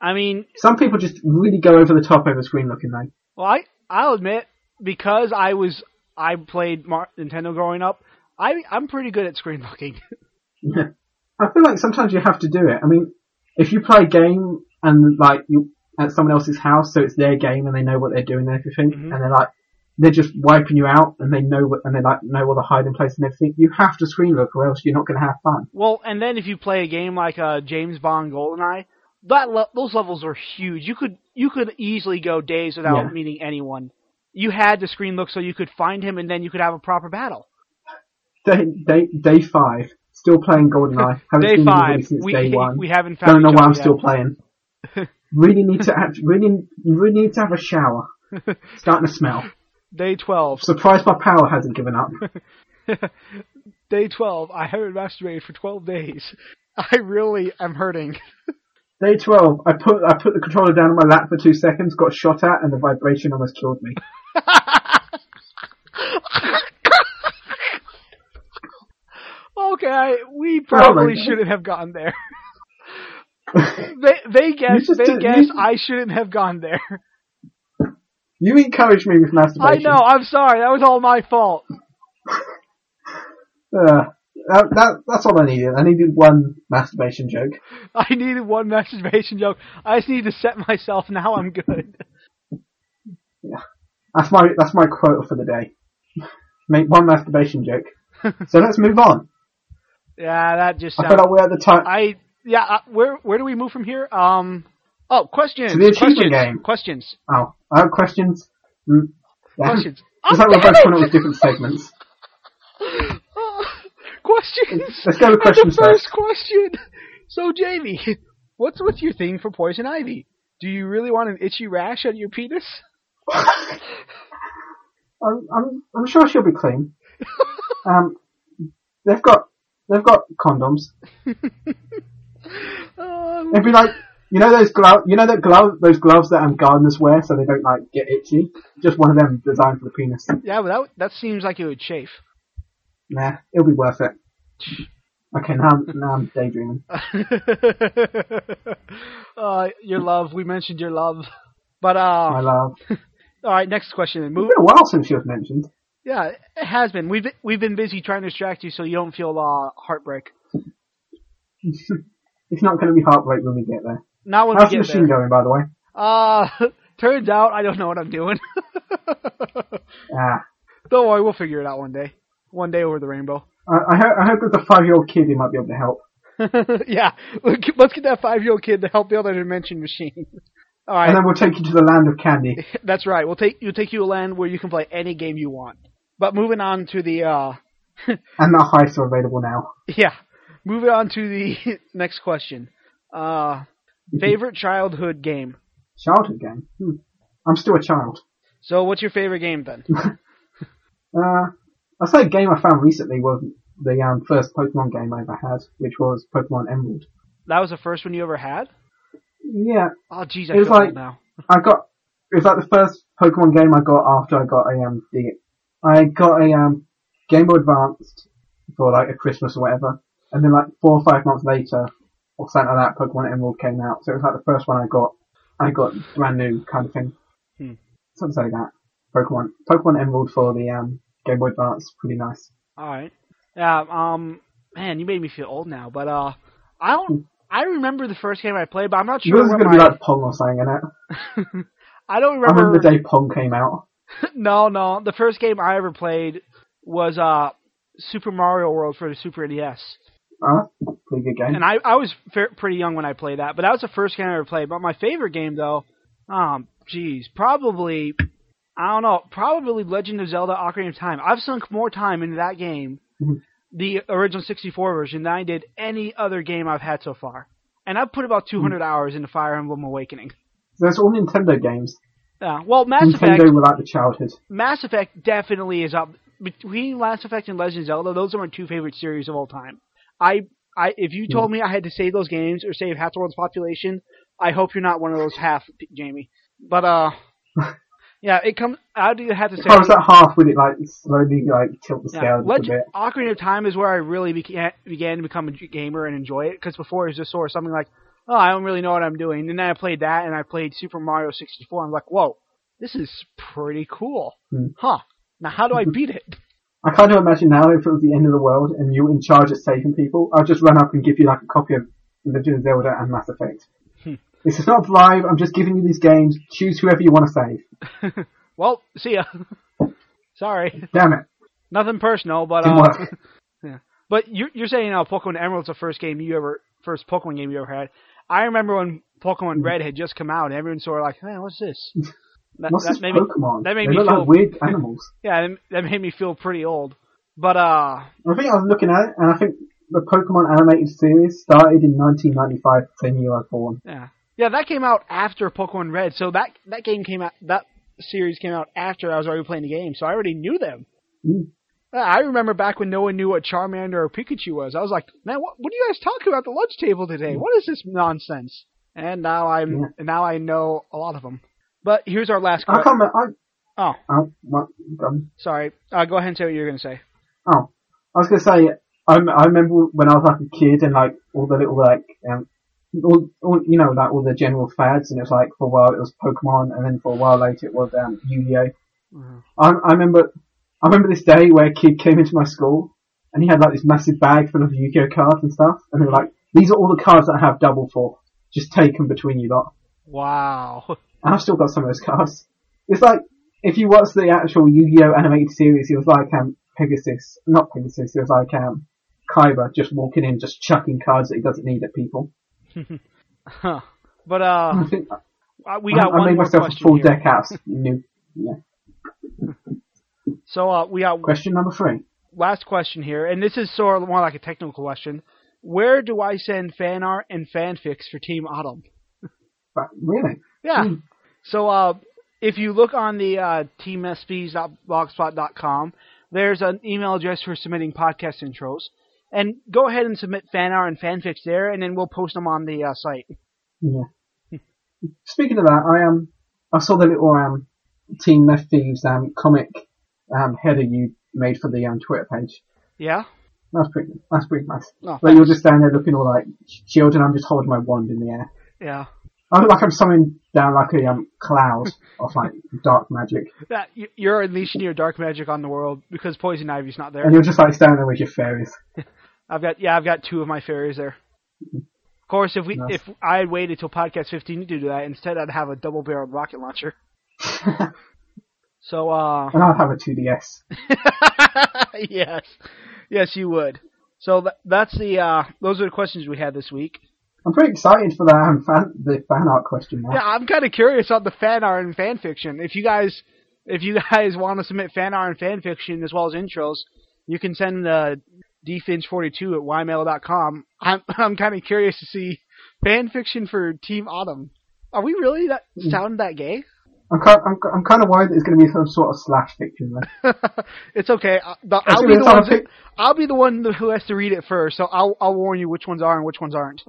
I mean, Some people just really go over the top over screen looking though. well, I I'll admit because I was I played Mar- Nintendo growing up. I I'm pretty good at screen looking. Yeah. I feel like sometimes you have to do it. I mean, if you play a game and like you at someone else's house, so it's their game and they know what they're doing and everything, Mhm. and they're like they're just wiping you out and they know what and they like know all the hiding place and everything. You have to screen look or else you're not going to have fun. well, and then if you play a game like uh, James Bond GoldenEye, that le- those levels are huge. You could you could easily go days without Yeah. meeting anyone. You had to screen look so you could find him, and then you could have a proper battle. Day day day five, still playing GoldenEye. Haven't Day seen five, since we day one. we haven't found. Don't know why I'm still playing. really need to have, really really need to have a shower. Starting to smell. Day twelve. Surprised my power hasn't given up. Day twelve. I haven't masturbated for twelve days. I really am hurting. Day twelve, I put I put the controller down on my lap for two seconds, got shot at, and the vibration almost killed me. okay, we probably God. shouldn't have gotten there. they they just They did- guessed. I shouldn't have gone there. You encouraged me with masturbation. I know. I'm sorry. That was all my fault. Uh, that, that that's all I needed. I needed one masturbation joke. I needed one masturbation joke. I just need to set myself. Now I'm good. Yeah, That's my that's my quota for the day. Make one masturbation joke. So let's move on. Yeah, that just I sounds. feel like we're at the time. I yeah. Uh, where where do we move from here? Um. Oh, questions. To the achievement questions. game. Questions. Oh, I have questions. Mm, yeah. Questions. It's like we're both coming up with different segments. questions. Let's go with questions the first first. question. So, Jamie, what's what's your thing for poison ivy? Do you really want an itchy rash on your penis? I'm, I'm I'm sure she'll be clean. Um, they've got they've got condoms. Um, It'd be like you know those glove you know that glove those gloves that um, gardeners wear so they don't like get itchy. Just one of them designed for the penis. yeah, but that that seems like it would chafe. Nah, it'll be worth it. Okay, now I'm, now I'm daydreaming. uh, your love. We mentioned your love. But uh, My love. right. Next question. It's been a while since you have mentioned. Yeah, it has been. We've we've been busy trying to distract you so you don't feel uh, heartbreak. It's not going to be heartbreak when we get there. Not when How's the machine there. going, by the way? Uh, turns out I don't know what I'm doing. Ah, don't worry, we'll figure it out one day. One day over the rainbow. I, I, hope, I hope there's a five-year-old kid who might be able to help. yeah, let's get that five-year-old kid to help build a dimension machine. All right, And then we'll take you to the land of candy. that's right. We'll take we'll take you to a land where you can play any game you want. But moving on to the uh, And the heists are available now. yeah, moving on to the next question. Uh, favorite childhood game. Childhood game. Hmm. I'm still a child. So, what's your favorite game then? Uh, I'll say a game I found recently was the um, first Pokemon game I ever had, which was Pokemon Emerald. That was the first one you ever had. Yeah, Oh, jeez, I It was like- old now. I got. It was like the first Pokemon game I got after I got a um the. I got a um Game Boy Advanced for like a Christmas or whatever, and then like four or five months later, or something like that, Pokemon Emerald came out. So it was like the first one I got. I got brand new kind of thing. Hmm. Something like that. Pokemon Pokemon Emerald for the um Game Boy Advance, pretty nice. All right. Yeah. Um. Man, you made me feel old now. But uh, I don't. I remember the first game I played, but I'm not sure Yours is gonna be like Pong or something, innit? I don't remember. I remember remember. the day Pong came out. no, no. The first game I ever played was uh Super Mario World for the Super NES, Uh, pretty good game. and I I was fair, pretty young when I played that. But that was the first game I ever played. But my favorite game though, um, geez, probably. I don't know. Probably Legend of Zelda: Ocarina of Time. I've sunk more time into that game, Mhm. the original 64 version, than I did any other game I've had so far. And I've put about 200 hours into Fire Emblem Awakening. There's all Nintendo games. Yeah. Well, Mass Nintendo Effect. were like the childhood. Mass Effect definitely is up between Mass Effect and Legend of Zelda. Those are my two favorite series of all time. I, I, if you told me I had to save those games or save half the world's population I hope you're not one of those half, Jamie. But uh, yeah, it comes. I do have to say. I was that half, would it like slowly like tilt the Yeah, scale a little bit? Ocarina of Time is where I really began, began to become a gamer and enjoy it. Because before it was just sort of something like, oh, I don't really know what I'm doing. And then I played that, and I played Super Mario 64. I'm like, whoa, this is pretty cool, Hmm. huh? Now how do I beat it? I kind of imagine now if it was the end of the world and you were in charge of saving people, I'd just run up and give you like a copy of Legend of Zelda and Mass Effect. Hmm. This is not live. I'm just giving you these games, choose whoever you want to save. Well, see ya. Sorry, Damn it. nothing personal, but uh, work. yeah. But you're you're saying uh, Pokemon Emerald's the first game you ever, first Pokemon game you ever had. I remember when Pokemon Red had just come out, and everyone sort of like, man, what's this? That, What's that this made me, Pokemon? that made they me look feel- like weird animals. yeah, that- that made me feel pretty old. But uh, I think I was looking at it, and I think the Pokemon animated series started in 1995, the same year I was born. Yeah, yeah, that came out after Pokemon Red. So that that game came out. That series came out after I was already playing the game. So I already knew them. Mm. I remember back when no one knew what Charmander or Pikachu was. I was like, man, what, what are you guys talking about at the lunch table today? What is this nonsense? And now I'm Yeah. now I know a lot of them. But here's our last I question. can't remember, Oh, oh, what, um, sorry. Uh, go ahead and say what you're going to say. Oh, I was gonna say, I, I remember when I was like a kid and like all the little like, um, all, all you know, like all the general fads, and it was like for a while it was Pokemon, and then for a while later it was um, Yu-Gi-Oh. Mhm. I, I remember, I remember this day where a kid came into my school and he had like this massive bag full of Yu-Gi-Oh cards and stuff, and they were like, "These are all the cards that I have double for. Just take them between you lot." Wow. And I've still got some of those cards. It's like if you watch the actual Yu-Gi-Oh animated series, it was like um Pegasus, not Pegasus. It was like um Kaiba just walking in, just chucking cards that he doesn't need at people. Huh. But uh, I think uh, we got I one made myself a full here. deck house. New yeah. So uh, we got Question number three. last question here, and this is sort of more like a technical question. Where do I send fan art and fanfics for Team Autumn? But really, Yeah. Hmm. So uh, if you look on the uh, teamsps.blogspot.com, there's an email address for submitting podcast intros, and go ahead and submit fan art and fanfics there, and then we'll post them on the uh, site. yeah. Speaking of that, I um I saw the little um Team Meth Thieves um comic um header you made for the um Twitter page. Yeah. That's pretty. That's pretty nice. No, But you're just standing there looking all like chilled, and I'm just holding my wand in the air. yeah. I look like I'm summoning down like a um, cloud of like dark magic, you- you're unleashing your dark magic on the world because Poison Ivy's not there. and you're just like standing there with your fairies. I've got yeah, I've got two of my fairies there. Of course, if we Nice. if I had waited till podcast 15 to do that, instead I'd have a double-barreled rocket launcher. So uh, and I'll have a 2DS. yes, yes, you would. So th- that's the uh, those are the questions we had this week. I'm pretty excited for that um, fan, the fan art question now. Yeah, I'm kind of curious on the fan art and fan fiction. If you guys if you guys want to submit fan art and fan fiction as well as intros, you can send uh, dfinch42 at ymail.com. I'm I'm kind of curious to see fan fiction for Team Autumn. Are we really that sound that gay? I'm kind, I'm, I'm kind of worried that it's going to be some sort of slash fiction. It's okay. I- the- It's I'll be the one. pic- I'll be the one who has to read it first. So I'll I'll warn you which ones are and which ones aren't.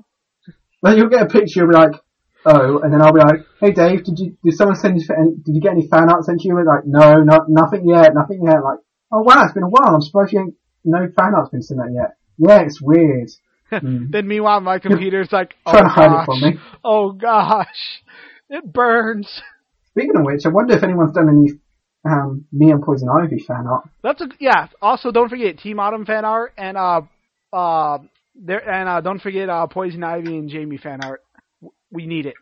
Then you'll get a picture, you'll be like, oh, and then I'll be like, hey Dave, did you did someone send you any, did you get any fan art sent to you? And like, no, not nothing yet, nothing yet. Like, oh wow, it's been a while. I'm surprised you ain't no fan art's been sent out yet. Yeah, it's weird. Hmm. Then meanwhile, my computer's like, oh Trying to hide it gosh, from me. oh gosh, it burns. Speaking of which, I wonder if anyone's done any um, me and Poison Ivy fan art. That's a yeah. Also, don't forget Team Autumn fan art and uh uh there and uh don't forget uh Poison Ivy and Jamie fan art. We need it.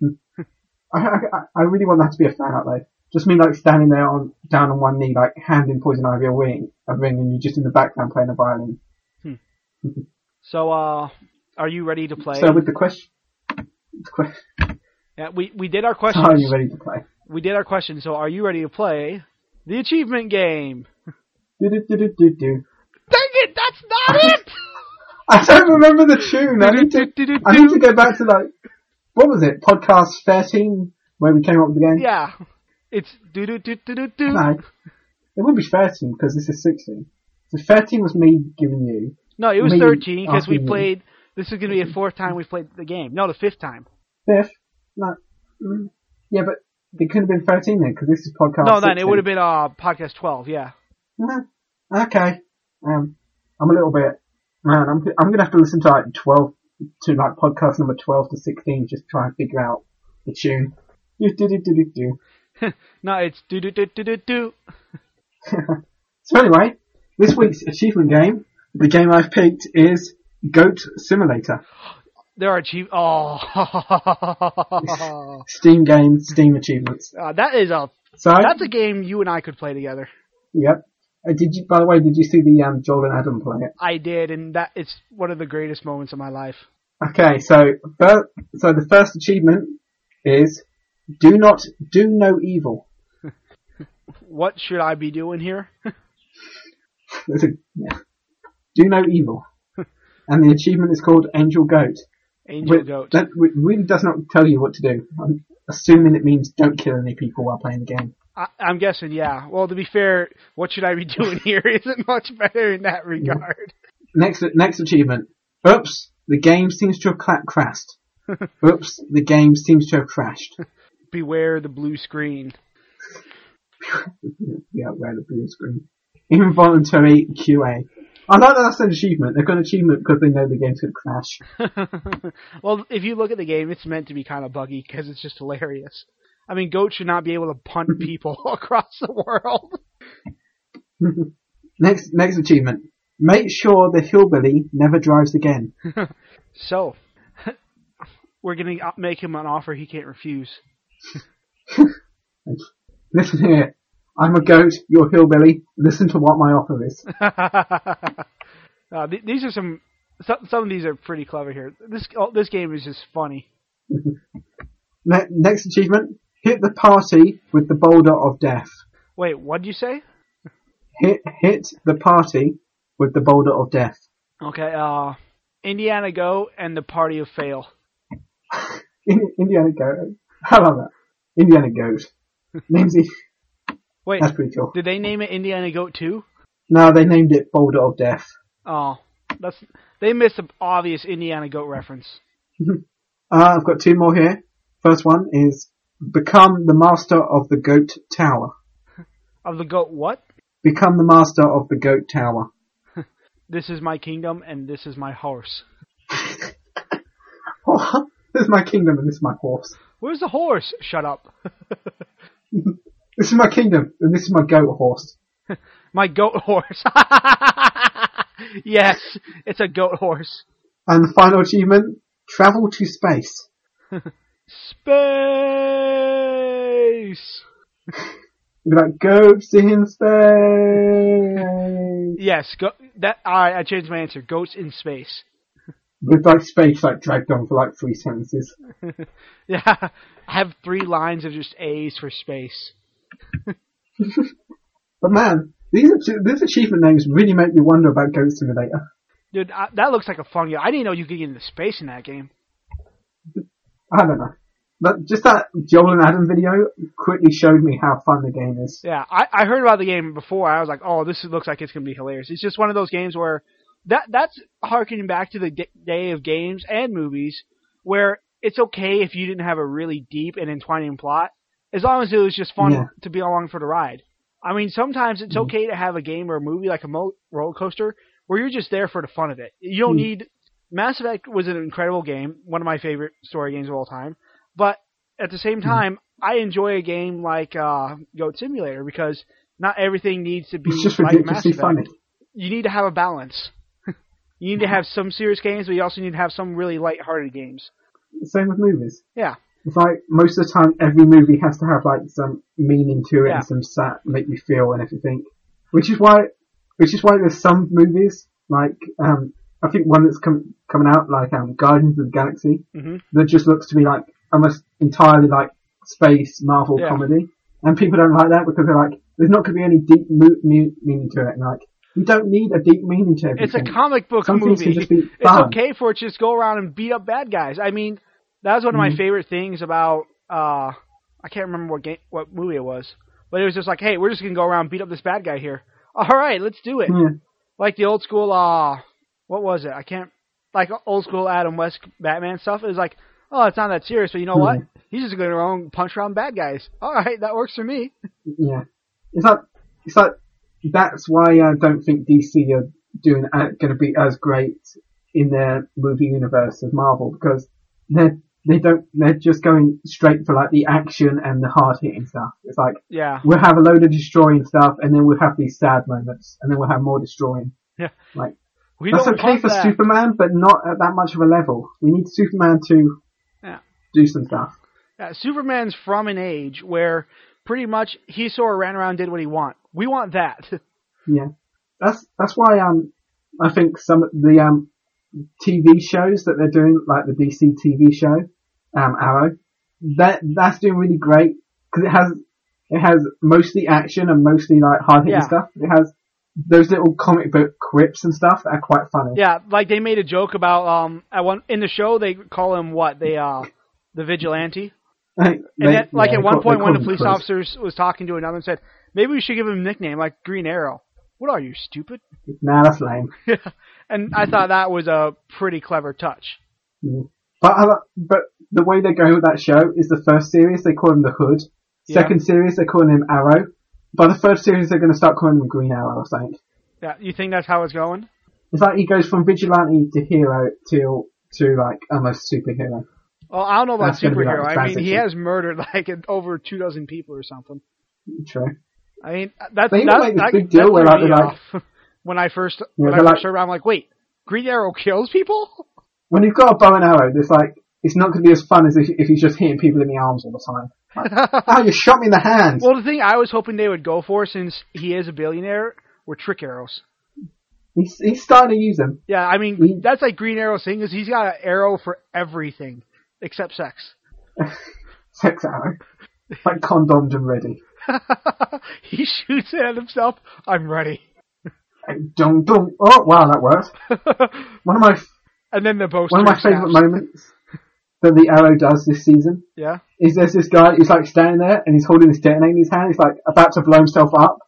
I, I, I really want that to be a fan art though. Just me like standing there on down on one knee, like handing Poison Ivy a ring, a ring, and you're just in the background playing the violin. So uh, are you ready to play? So with the question, the que- yeah, we we did our so are you ready to play? We did our questions. So are you ready to play the achievement game? Do do do do do. Dang it, that's not it. I don't remember the tune. I need to. I need to go back to like what was it? Podcast thirteen, where we came up with the game. Yeah, it's do do do do do do. No, it would be thirteen because this is sixteen. So thirteen was me giving you. No, it was thirteen because we you. played. This is gonna be the fourth time we played the game. No, the fifth time. fifth. No, mm, yeah, but it couldn't have been thirteen then because this is podcast. no, then it would have been uh podcast twelve. Yeah. Okay. Um, I'm a little bit. Man, I'm I'm gonna have to listen to like twelve to like podcast number twelve to sixteen just to try and figure out the tune. Do do do do do do. No, it's do do do do do do. So anyway, this week's achievement game, the game I've picked is Goat Simulator. There are cheap. Oh, Steam game, Steam achievements. uh, that is a So that's a game you and I could play together. yep. Uh, did you? By the way, did you see the um, Joel and Adam play it? I did, and that it's one of the greatest moments of my life. Okay, so so the first achievement is do not do no evil. What should I be doing here? There's a, yeah. Do no evil. and the achievement is called Angel Goat. Angel Goat. That re- really does not tell you what to do. I'm assuming it means don't kill any people while playing the game. I, I'm guessing, yeah. Well, to be fair, what should I be doing here isn't much better in that regard. Next, next achievement. Oops, the game seems to have cla- crashed. Oops, the game seems to have crashed. Beware the blue screen. yeah, where the blue screen. Involuntary QA. I know that that's an achievement. They've got an achievement because they know the game's going to crash. well, if you look at the game, it's meant to be kind of buggy because it's just hilarious. I mean, Goat should not be able to punt people across the world. Next, next achievement. Make sure the hillbilly never drives again. So, we're gonna uh, make him an offer he can't refuse. Listen here. I'm a goat, you're a hillbilly. Listen to what my offer is. uh, th- these are some, some. Some of these are pretty clever here. This oh, this game is just funny. Ne- next achievement. Hit the party with the boulder of death. Wait, what'd you say? Hit, hit the party with the boulder of death. Okay, uh, Indiana Go and the Party of Fail. Indiana Go. I love that. Indiana goat. Names it. Wait, That's pretty cool. did they name it Indiana Goat too? No, they named it Boulder of Death. Oh, that's they missed an obvious Indiana Goat reference. Uh, I've got two more here. First one is become the master of the goat tower. Of the goat, what? Become the master of the goat tower. This is my kingdom and this is my horse. Oh, this is my kingdom and this is my horse. Where's the horse? Shut up. This is my kingdom and this is my goat horse. my goat horse. yes, it's a goat horse. And the final achievement, travel to space. Space. Like, goats in space. Yes, go, that I, I changed my answer. Goats in space. With like space like dragged on for like three sentences. Yeah, I have three lines of just A's for space. But man, these these achievement names really make me wonder about Goat Simulator. Dude, I, that looks like a fun game. I didn't know you could get into space in that game. I don't know. But just that Joel and Adam video quickly showed me how fun the game is. Yeah, I, I heard about the game before. I was like, oh, this looks like it's gonna be hilarious. It's just one of those games where that that's harkening back to the d- day of games and movies where it's okay if you didn't have a really deep and entwining plot, as long as it was just fun Yeah. to be along for the ride. I mean, sometimes it's Mhm. okay to have a game or a movie like a mo- roller coaster where you're just there for the fun of it. You don't Mhm. need. Mass Effect was an incredible game, one of my favorite story games of all time. But at the same Mm-hmm. time, I enjoy a game like uh, Goat Simulator because not everything needs to be It's just like ridiculously funny. You need to have a balance. you need to have some serious games, but you also need to have some really light-hearted games. Same with movies. Yeah. It's like most of the time every movie has to have like some meaning to it Yeah. and some sat make you feel and everything. Which is why which is why there's some movies like um I think one that's com- coming out like um Guardians of the Galaxy hmm that just looks to me like almost entirely like space Marvel Yeah. comedy, and people don't like that because they're like, there's not going to be any deep meaning to it. And like, you don't need a deep meaning to everything. It's a comic book Some movie. can just be It's okay for it to just go around and beat up bad guys. I mean, that was one of my Mhm. favorite things about uh I can't remember what game what movie it was. But it was just like, hey, we're just gonna go around and beat up this bad guy here. Alright, let's do it. Yeah. Like the old school uh what was it? I can't like old school Adam West Batman stuff. It was like, oh, it's not that serious, but you know what? Hmm. He's just going to go punch around bad guys. All right, that works for me. Yeah, it's like it's like that's why I don't think DC are doing uh, going to be as great in their movie universe as Marvel because they're they don't they're just going straight for like the action and the hard hitting stuff. It's like Yeah. we'll have a load of destroying stuff and then we'll have these sad moments and then we'll have more destroying. Yeah, like we That's okay for that. Superman, but not at that much of a level. We need Superman to. Do some stuff. Yeah, Superman's from an age where pretty much he sort of ran around and did what he want. We want that. Yeah, that's that's why um I think some of the um TV shows that they're doing, like the DC TV show, um Arrow, that that's doing really great because it has it has mostly action and mostly like hard hitting Yeah. stuff. It has those little comic book quips and stuff that are quite funny. yeah, like they made a joke about um at one in the show they call him what they uh the vigilante. And they- then, like yeah, at one point, one of the police officers was talking to another and said, "Maybe we should give him a nickname like Green Arrow." What are you stupid? Nah, that's lame. and I thought that was a pretty clever touch. Mm-hmm. But I, but the way they're going with that show is the first series they call him the Hood. Yeah. Second series they're calling him Arrow. By the third series they're going to start calling him Green Arrow I think. Yeah, you think that's how it's going? It's like he goes from vigilante to hero to to like almost superhero. Well, I don't know about That's gonna be like superhero. I mean, he has murdered like over two dozen people or something. True. I mean, that's that's that, big deal that where, like, uh, like- when I first when I they're first like- heard I'm like, wait, Green Arrow kills people? When you've got a bow and arrow, it's like it's not going to be as fun as if, if he's just hitting people in the arms all the time. Like, oh, you shot me in the hand. well, the thing I was hoping they would go for, since he is a billionaire, were trick arrows. He's, he's starting to use them. Yeah, I mean, We- that's like Green Arrow's thing is he's got an arrow for everything except sex. Sex arrow. Like condomed and ready. he shoots it at himself. I'm ready. Dum dum. Oh wow, that worked. One of my and then the bow one of my favourite moments that the arrow does this season Yeah. is there's this guy who's like standing there and he's holding this detonator in his hand. He's like about to blow himself up,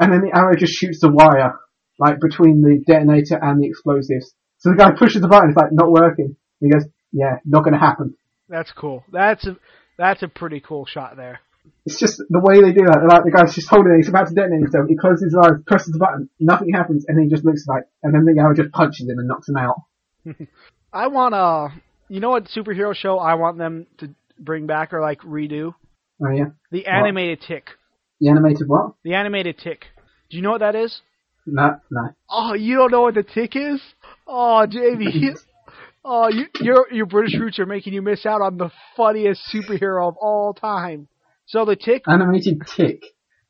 and then the arrow just shoots the wire like between the detonator and the explosives. So the guy pushes the button. It's like not working. He goes, "Yeah, not going to happen." That's cool. That's a that's a pretty cool shot there. It's just the way they do that. Like the guy's just holding it. He's about to detonate himself. He closes his eyes, presses the button, nothing happens, and then he just looks like, and then the guy just punches him and knocks him out. I want a you know what superhero show I want them to bring back or like redo? Oh yeah, The animated Tick. the animated what? The animated Tick. Do you know what that is? No, no. Oh, you don't know what the Tick is? Oh, Jamie. oh, you, your your British roots are making you miss out on the funniest superhero of all time. So the Tick Animated tick.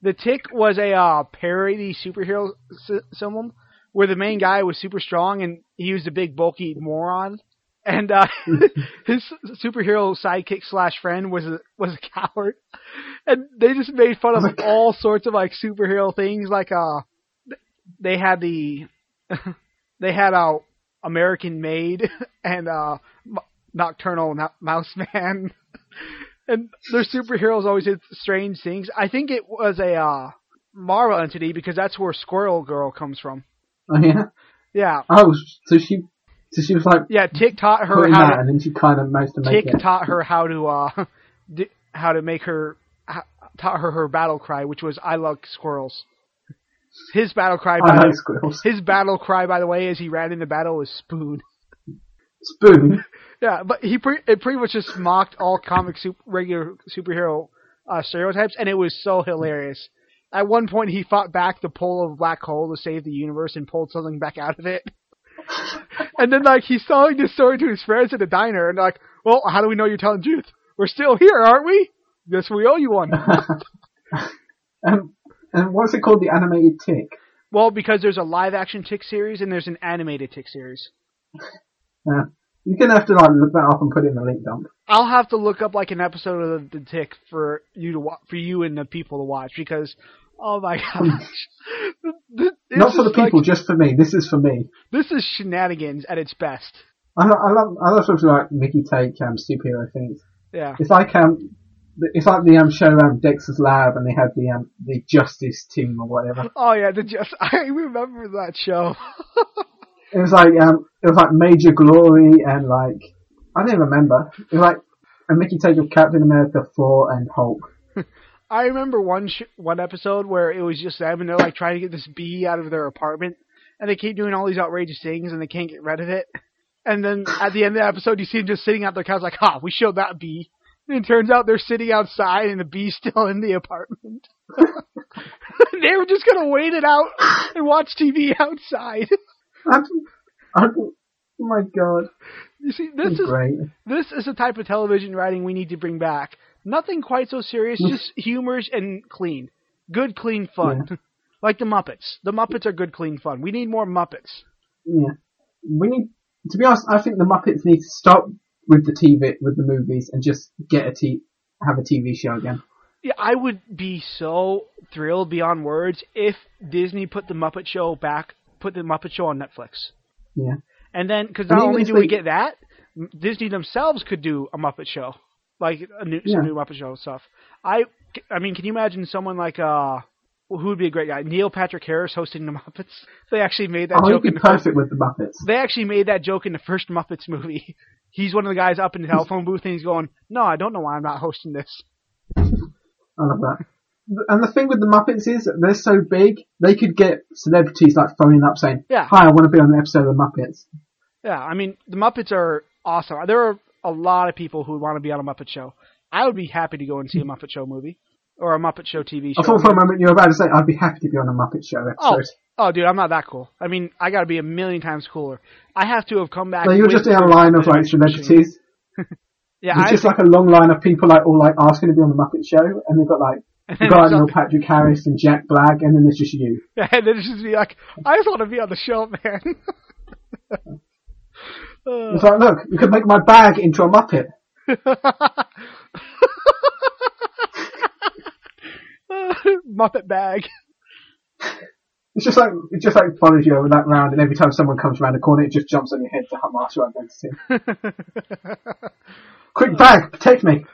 The Tick was a uh, parody superhero s- symbol where the main guy was super strong and he was a big bulky moron, and uh, his superhero sidekick slash friend was a was a coward, and they just made fun of all sorts of like superhero things. Like uh, they had the they had a American Maid and uh, Nocturnal Mo- Mouse Man. and their superheroes always did strange things. I think it was a uh, Marvel entity because that's where Squirrel Girl comes from. Oh yeah. Yeah, Oh, so she, so she was like yeah. Tick taught her how that, to. and then she kind of managed to make Tick it. taught her how to uh, di- how to make her ho- taught her her battle cry, which was "I love squirrels." His battle cry, by I the, like squirrels. his battle cry, by the way, as he ran into battle was spoon. Spoon. Yeah, but he pre- it pretty much just mocked all comic super- regular superhero uh, stereotypes, and it was so hilarious. At one point, he fought back the pull of a black hole to save the universe and pulled something back out of it. and then, like, he's telling this story to his friends at a diner, and like, "Well, how do we know you're telling truth? We're still here, aren't we? Guess we owe you one." and, and what's it called? The animated tick. well, because there's a live-action Tick series and there's an animated Tick series. Yeah. You're gonna have to like look that up and put it in the link dump. I'll have to look up like an episode of the, Tick for you to wa- for you and the people to watch because oh my gosh, This Not for the is like- people, just for me. This is for me. this is shenanigans at its best. I, I love, I love sort of like Mickey Take um, superhero things. Yeah, It's like um, it's like the um show um Dexter's Lab, and they had the um the Justice team or whatever. oh yeah, the just I remember that show. It was like um, it was like Major Glory and like I don't remember. It was like a Mickey take of Captain America, Thor, and Hulk. I remember one sh- one episode where it was just them and they're like trying to get this bee out of their apartment, and they keep doing all these outrageous things and they can't get rid of it. And then at the end of the episode, you see them just sitting out their couch like, "Ha, we showed that bee." It turns out they're sitting outside and the bee's still in the apartment. they were just gonna wait it out and watch TV outside. I, I, oh my god, You see, this is great. this is the type of television writing we need to bring back. Nothing quite so serious, just humorous and clean. Good, clean fun. Like the Muppets. The Muppets are good, clean fun. We need more Muppets. Yeah, we need. To be honest, I think the Muppets need to stop with the TV, with the movies, and just get a t have a TV show again. Yeah, I would be so thrilled beyond words if Disney put the Muppet Show back, put the Muppet Show on Netflix. Yeah, And then, because not only do we get that, Disney themselves could do a Muppet Show, like a new, Yeah. some new Muppet Show stuff. I, I mean, can you imagine someone like uh, who would be a great guy? Neil Patrick Harris hosting the Muppets. They actually made that oh, joke in be the first. perfect with the Muppets. They actually made that joke in the first Muppets movie. He's one of the guys up in the telephone booth, and he's going, "No, I don't know why I'm not hosting this." I love that. And the thing with the Muppets is they're so big, they could get celebrities like phoning up saying, Yeah. "Hi, I want to be on an episode of the Muppets." Yeah, I mean, the Muppets are awesome. There are a lot of people who would want to be on a Muppet Show. I would be happy to go and see a Muppet Show movie or a Muppet Show TV oh, show. I thought for a moment you were about to say, "I'd be happy to be on a Muppet Show Oh, episode." oh, oh dude, I'm not that cool. I mean, I got to be a million times cooler. I have to have come back. so you're just in a line of like celebrities. Yeah, it's just like a long line of people like all like asking to be on the Muppet Show, and they've got like you've got like Neil Patrick Harris and Jack Black, and then there's just you. some- and then it's just be like, I just want to be on the show, man. It's like, look, you could make my bag into a Muppet. Muppet bag. It's just like it just like follows you over that round, and every time someone comes around the corner, it just jumps on your head to mask your identity. Quick bag, protect me.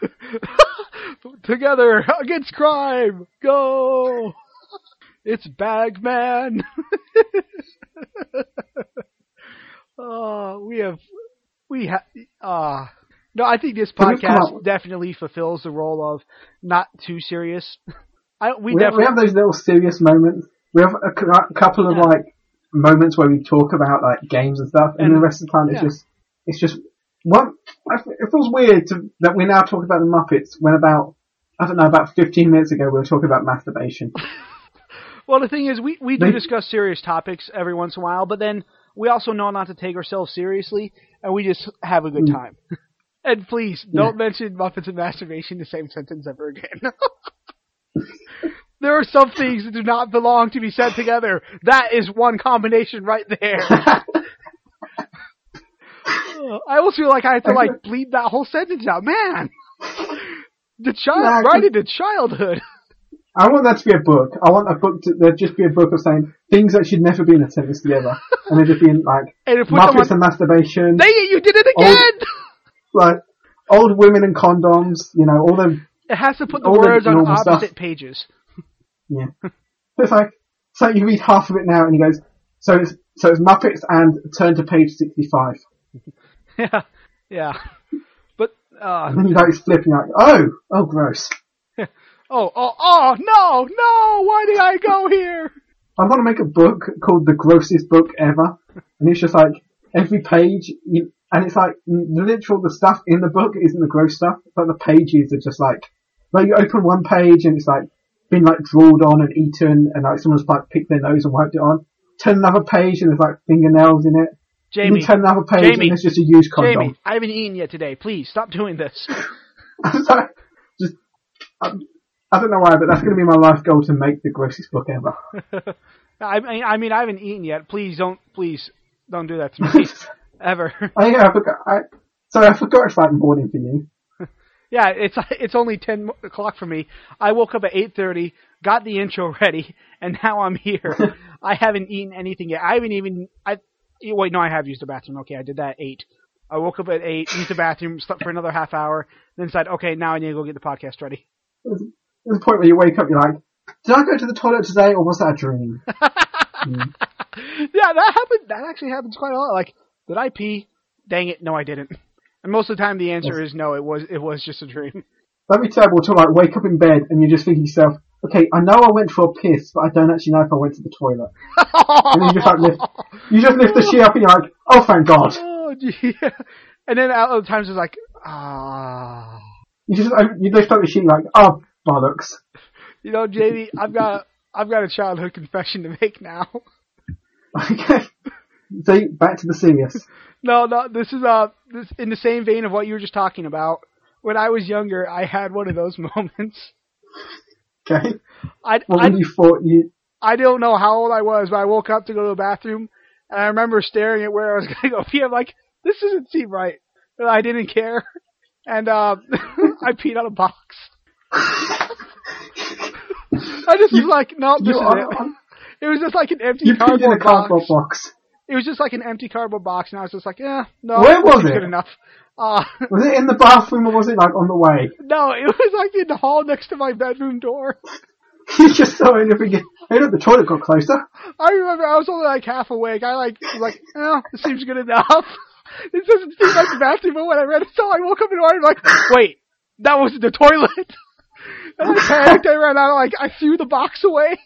Together against crime. Go. It's Bagman. oh, we have we have uh no, I think this Can we come podcast definitely fulfills the role of not too serious. I we, We have, we have those little serious moments. We have a, a couple of Yeah. like moments where we talk about like games and stuff, and, And- the rest of the time it's just it's just one. It feels weird to, that we're now talking about the Muppets when about I don't know about 15 minutes ago we were talking about masturbation. Well, the thing is, we, we do They- discuss serious topics every once in a while, but then we also know not to take ourselves seriously, and we just have a good Mm. time. and please, don't mention Muppets and masturbation in the same sentence ever again. there are some things that do not belong to be said together. That is one combination right there. I almost feel like I have to like bleed that whole sentence out. Man, the child right into childhood. I want that to be a book. I want a book to there just be a book of saying things that should never be in a sentence together, and there just being like And it puts them Muppets on, and masturbation, it, you did it Old- again! like old women and condoms. You know all the It has to put the words on normal stuff. opposite pages. Yeah. It's like, so you read half of it now and he goes, so it's, so it's Muppets and turn to page 65. yeah, yeah. But uh, And then you like flipping like, oh, oh gross. oh, oh, oh, no, no! Why did I go here? I want to make a book called The Grossest Book Ever. And it's just like, every page, you, and it's like, the literal, the stuff in the book isn't the gross stuff, but the pages are just like, like you open one page and it's like, been like drawled on and eaten and like someone's like picked their nose and wiped it on. Turn another page and there's like fingernails in it. Jamie, you turn another page Jamie, and it's just a used condom. Jamie, I haven't eaten yet today. Please stop doing this. I'm sorry. Just, I, I don't know why, but that's going to be my life goal to make the grossest book ever. I mean, I mean, I haven't eaten yet. Please don't, please don't do that to me ever. oh yeah, I forgot. I, sorry, I forgot it's like morning for you. yeah, it's it's only ten o'clock for me. I woke up at eight thirty, got the intro ready, and now I'm here. I haven't eaten anything yet. I haven't even. I wait, no, I have used the bathroom. Okay, I did that at eight. I woke up at eight, used the bathroom, slept for another half hour, then said, okay, now I need to go get the podcast ready. There's, there's a point where you wake up, you're like, did I go to the toilet today or was that a dream? Mm. yeah, that happened. That actually happens quite a lot. Like, did I pee? Dang it, no, I didn't. And most of the time, the answer is no. It was it was just a dream. That'd be terrible to like wake up in bed and you're just think to yourself, okay, I know I went for a piss, but I don't actually know if I went to the toilet. And then you just like lift, you just lift the sheet up and you're like, oh thank God. oh, gee. And then at other times it's like, ah. You just, you lift up the sheet like, oh bollocks. You know, JD, I've got I've got a childhood confession to make now. Okay. See, back to the serious. No, no, this is uh this in the same vein of what you were just talking about. When I was younger, I had one of those moments. Okay. I Well, I, when you thought you, I don't know how old I was, but I woke up to go to the bathroom, and I remember staring at where I was going to go pee. I'm like, this doesn't seem right. But I didn't care, and uh, I peed on a box. I just was like, no, this is are, it. It was just like an empty you peed in a cardboard cardboard box. box. It was just like an empty cardboard box, and I was just like, yeah, no, Where was it? good enough. Uh, Was it in the bathroom or was it like on the way? no, it was like in the hall next to my bedroom door. you just saw it you're thinking, hey the toilet got closer. I remember I was only like half awake. I like was like, oh, this seems good enough. This doesn't seem like the bathroom, but when I read it, so I woke up in the morning like, wait, that wasn't the toilet. And I panicked. I ran out. Like I threw the box away.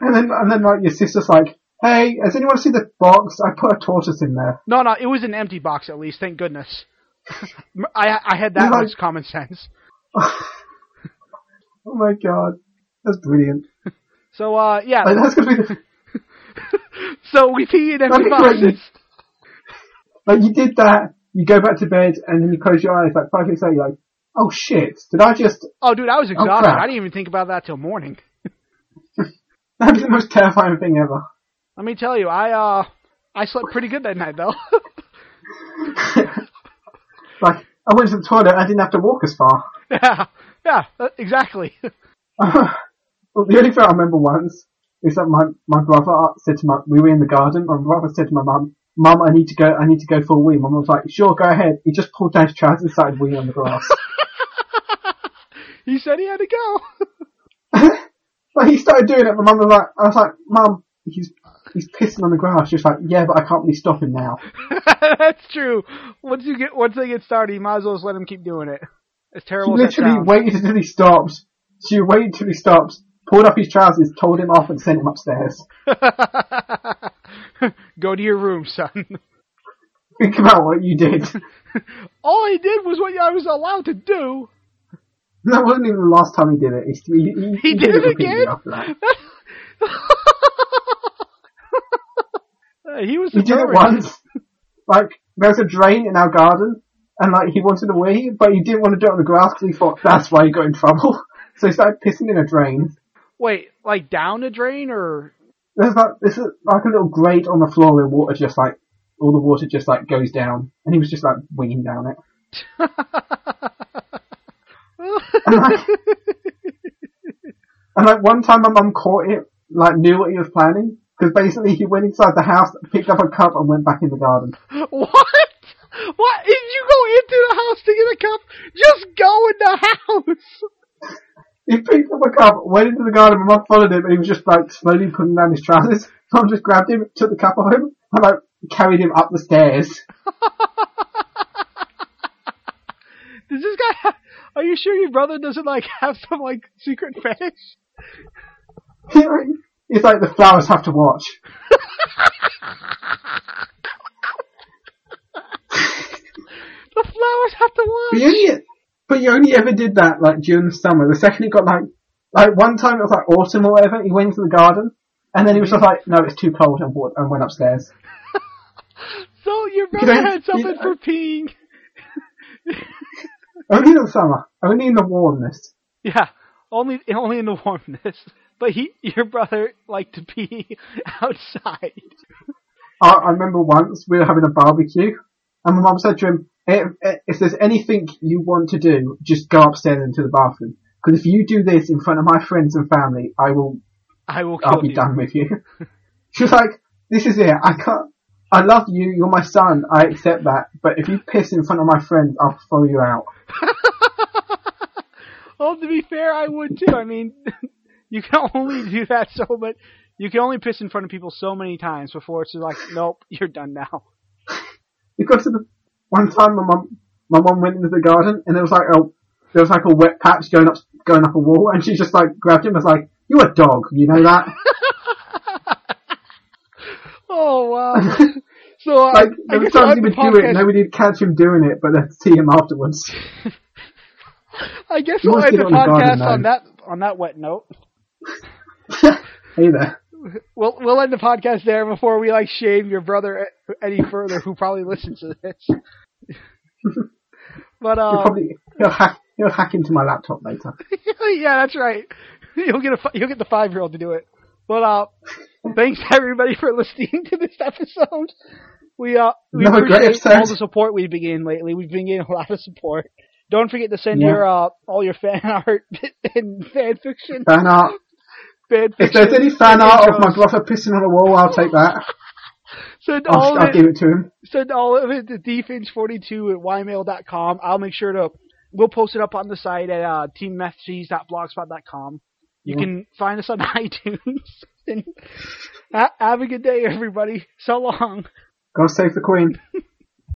And then, and then like your sister's like, hey, has anyone seen the box? I put a tortoise in there. No, no, it was an empty box at least. Thank goodness. I I had that like- much common sense. oh my god. That's brilliant. So uh, yeah. Like, that's gonna be the, so we pee in empty boxes. like you did that, you go back to bed and then you close your eyes like five minutes later you're like, oh shit, did I just, Oh, dude, I was exhausted. crap. I didn't even think about that till morning. that'd be the most terrifying thing ever. Let me tell you, I uh, I slept pretty good that night though. like, I went to the toilet, I didn't have to walk as far. yeah, yeah, uh, exactly. well, the only thing I remember once is that my, my brother said to my, we were in the garden, my brother said to my mum, Mum, I need to go, I need to go for a wee. Mum was like, sure, go ahead. He just pulled down his trousers and started weeing on the grass. he said he had to go. But he started doing it, my mum was like, I was like, Mum, he's, he's pissing on the grass. She was like, yeah, but I can't really stop him now. That's true. Once you get once they get started, you might as well just let him keep doing it. It's terrible that literally waited until he stops. She waited until he stops, pulled up his trousers, told him off and sent him upstairs. Go to your room, son. Think about what you did. All he did was what I was allowed to do. That wasn't even the last time he did it. He, he, he, He did it again? After that. He was He did it once. Like, there's a drain in our garden, and like, he wanted to wee, but he didn't want to do it on the grass because he thought that's why he got in trouble. So he started pissing in a drain. Wait, like down a drain or? There's like, this is like a little grate on the floor where water just like, all the water just like goes down, and he was just like winging down it. And like, and like one time my mum caught it, like knew what he was planning, because basically he went inside the house, picked up a cup and went back in the garden. what? What? If you go into the house to get a cup, just go in the house. He picked up a cup, went into the garden, my mum followed him, and he was just like slowly putting down his trousers. Mum just grabbed him, took the cup off him, and like carried him up the stairs. Does this guy? Have, are you sure your brother doesn't like have some like secret fetish? He's like, the flowers have to watch. The flowers have to But watch. you only, but you only ever did that like during the summer. The second it got like, like one time it was like autumn or whatever, he went into the garden, and then he was just like, no, it's too cold, and, and went upstairs. So your brother don't- had something you- for peeing. Only in the summer. Only in the warmness. Yeah, only only in the warmness. But he, your brother, liked to be outside. I, I remember once we were having a barbecue, and my mum said to him, if, eh, if there's anything you want to do, just go upstairs into the bathroom. Because if you do this in front of my friends and family, I will, I will kill I'll be you. done with you. she was like, this is it. I can't, I love you. You're my son. I accept that. But if you piss in front of my friends, I'll throw you out. Well, to be fair, I would too. I mean, you can only do that so much. You can only piss in front of people so many times before it's like, nope, you're done now. To the one time my mum, my mum went into the garden and there was like a, there was like a wet patch going up, going up a wall, and she just like grabbed him and was like, you're a dog, you know that?" Oh wow. So like I there were I'll times end he would do it, podcast- nobody would catch him doing it, but they'd see him afterwards. I guess we'll end the on the podcast on that on that wet note. hey there. We'll we'll end the podcast there before we like shame your brother any further, who probably listens to this. but He'll uh, probably he'll hack he'll hack into my laptop later. yeah, that's right. You'll get a you'll get the five year old to do it. But uh, thanks everybody for listening to this episode. We uh we great appreciate all the support we've been getting lately. We've been getting a lot of support. Don't forget to send Yeah. your uh all your fan art and fan fiction. Fan art. Fan If there's any fan art of my brother pissing on a wall, I'll take that. send all I'll, of I'll it give it to him. send all of it to dfinch42 at ymail.com. I'll make sure to, we'll post it up on the site at uh, teammessages.blogspot.com. You Yeah. can find us on iTunes. have a good day, everybody. So long. Go save the Queen.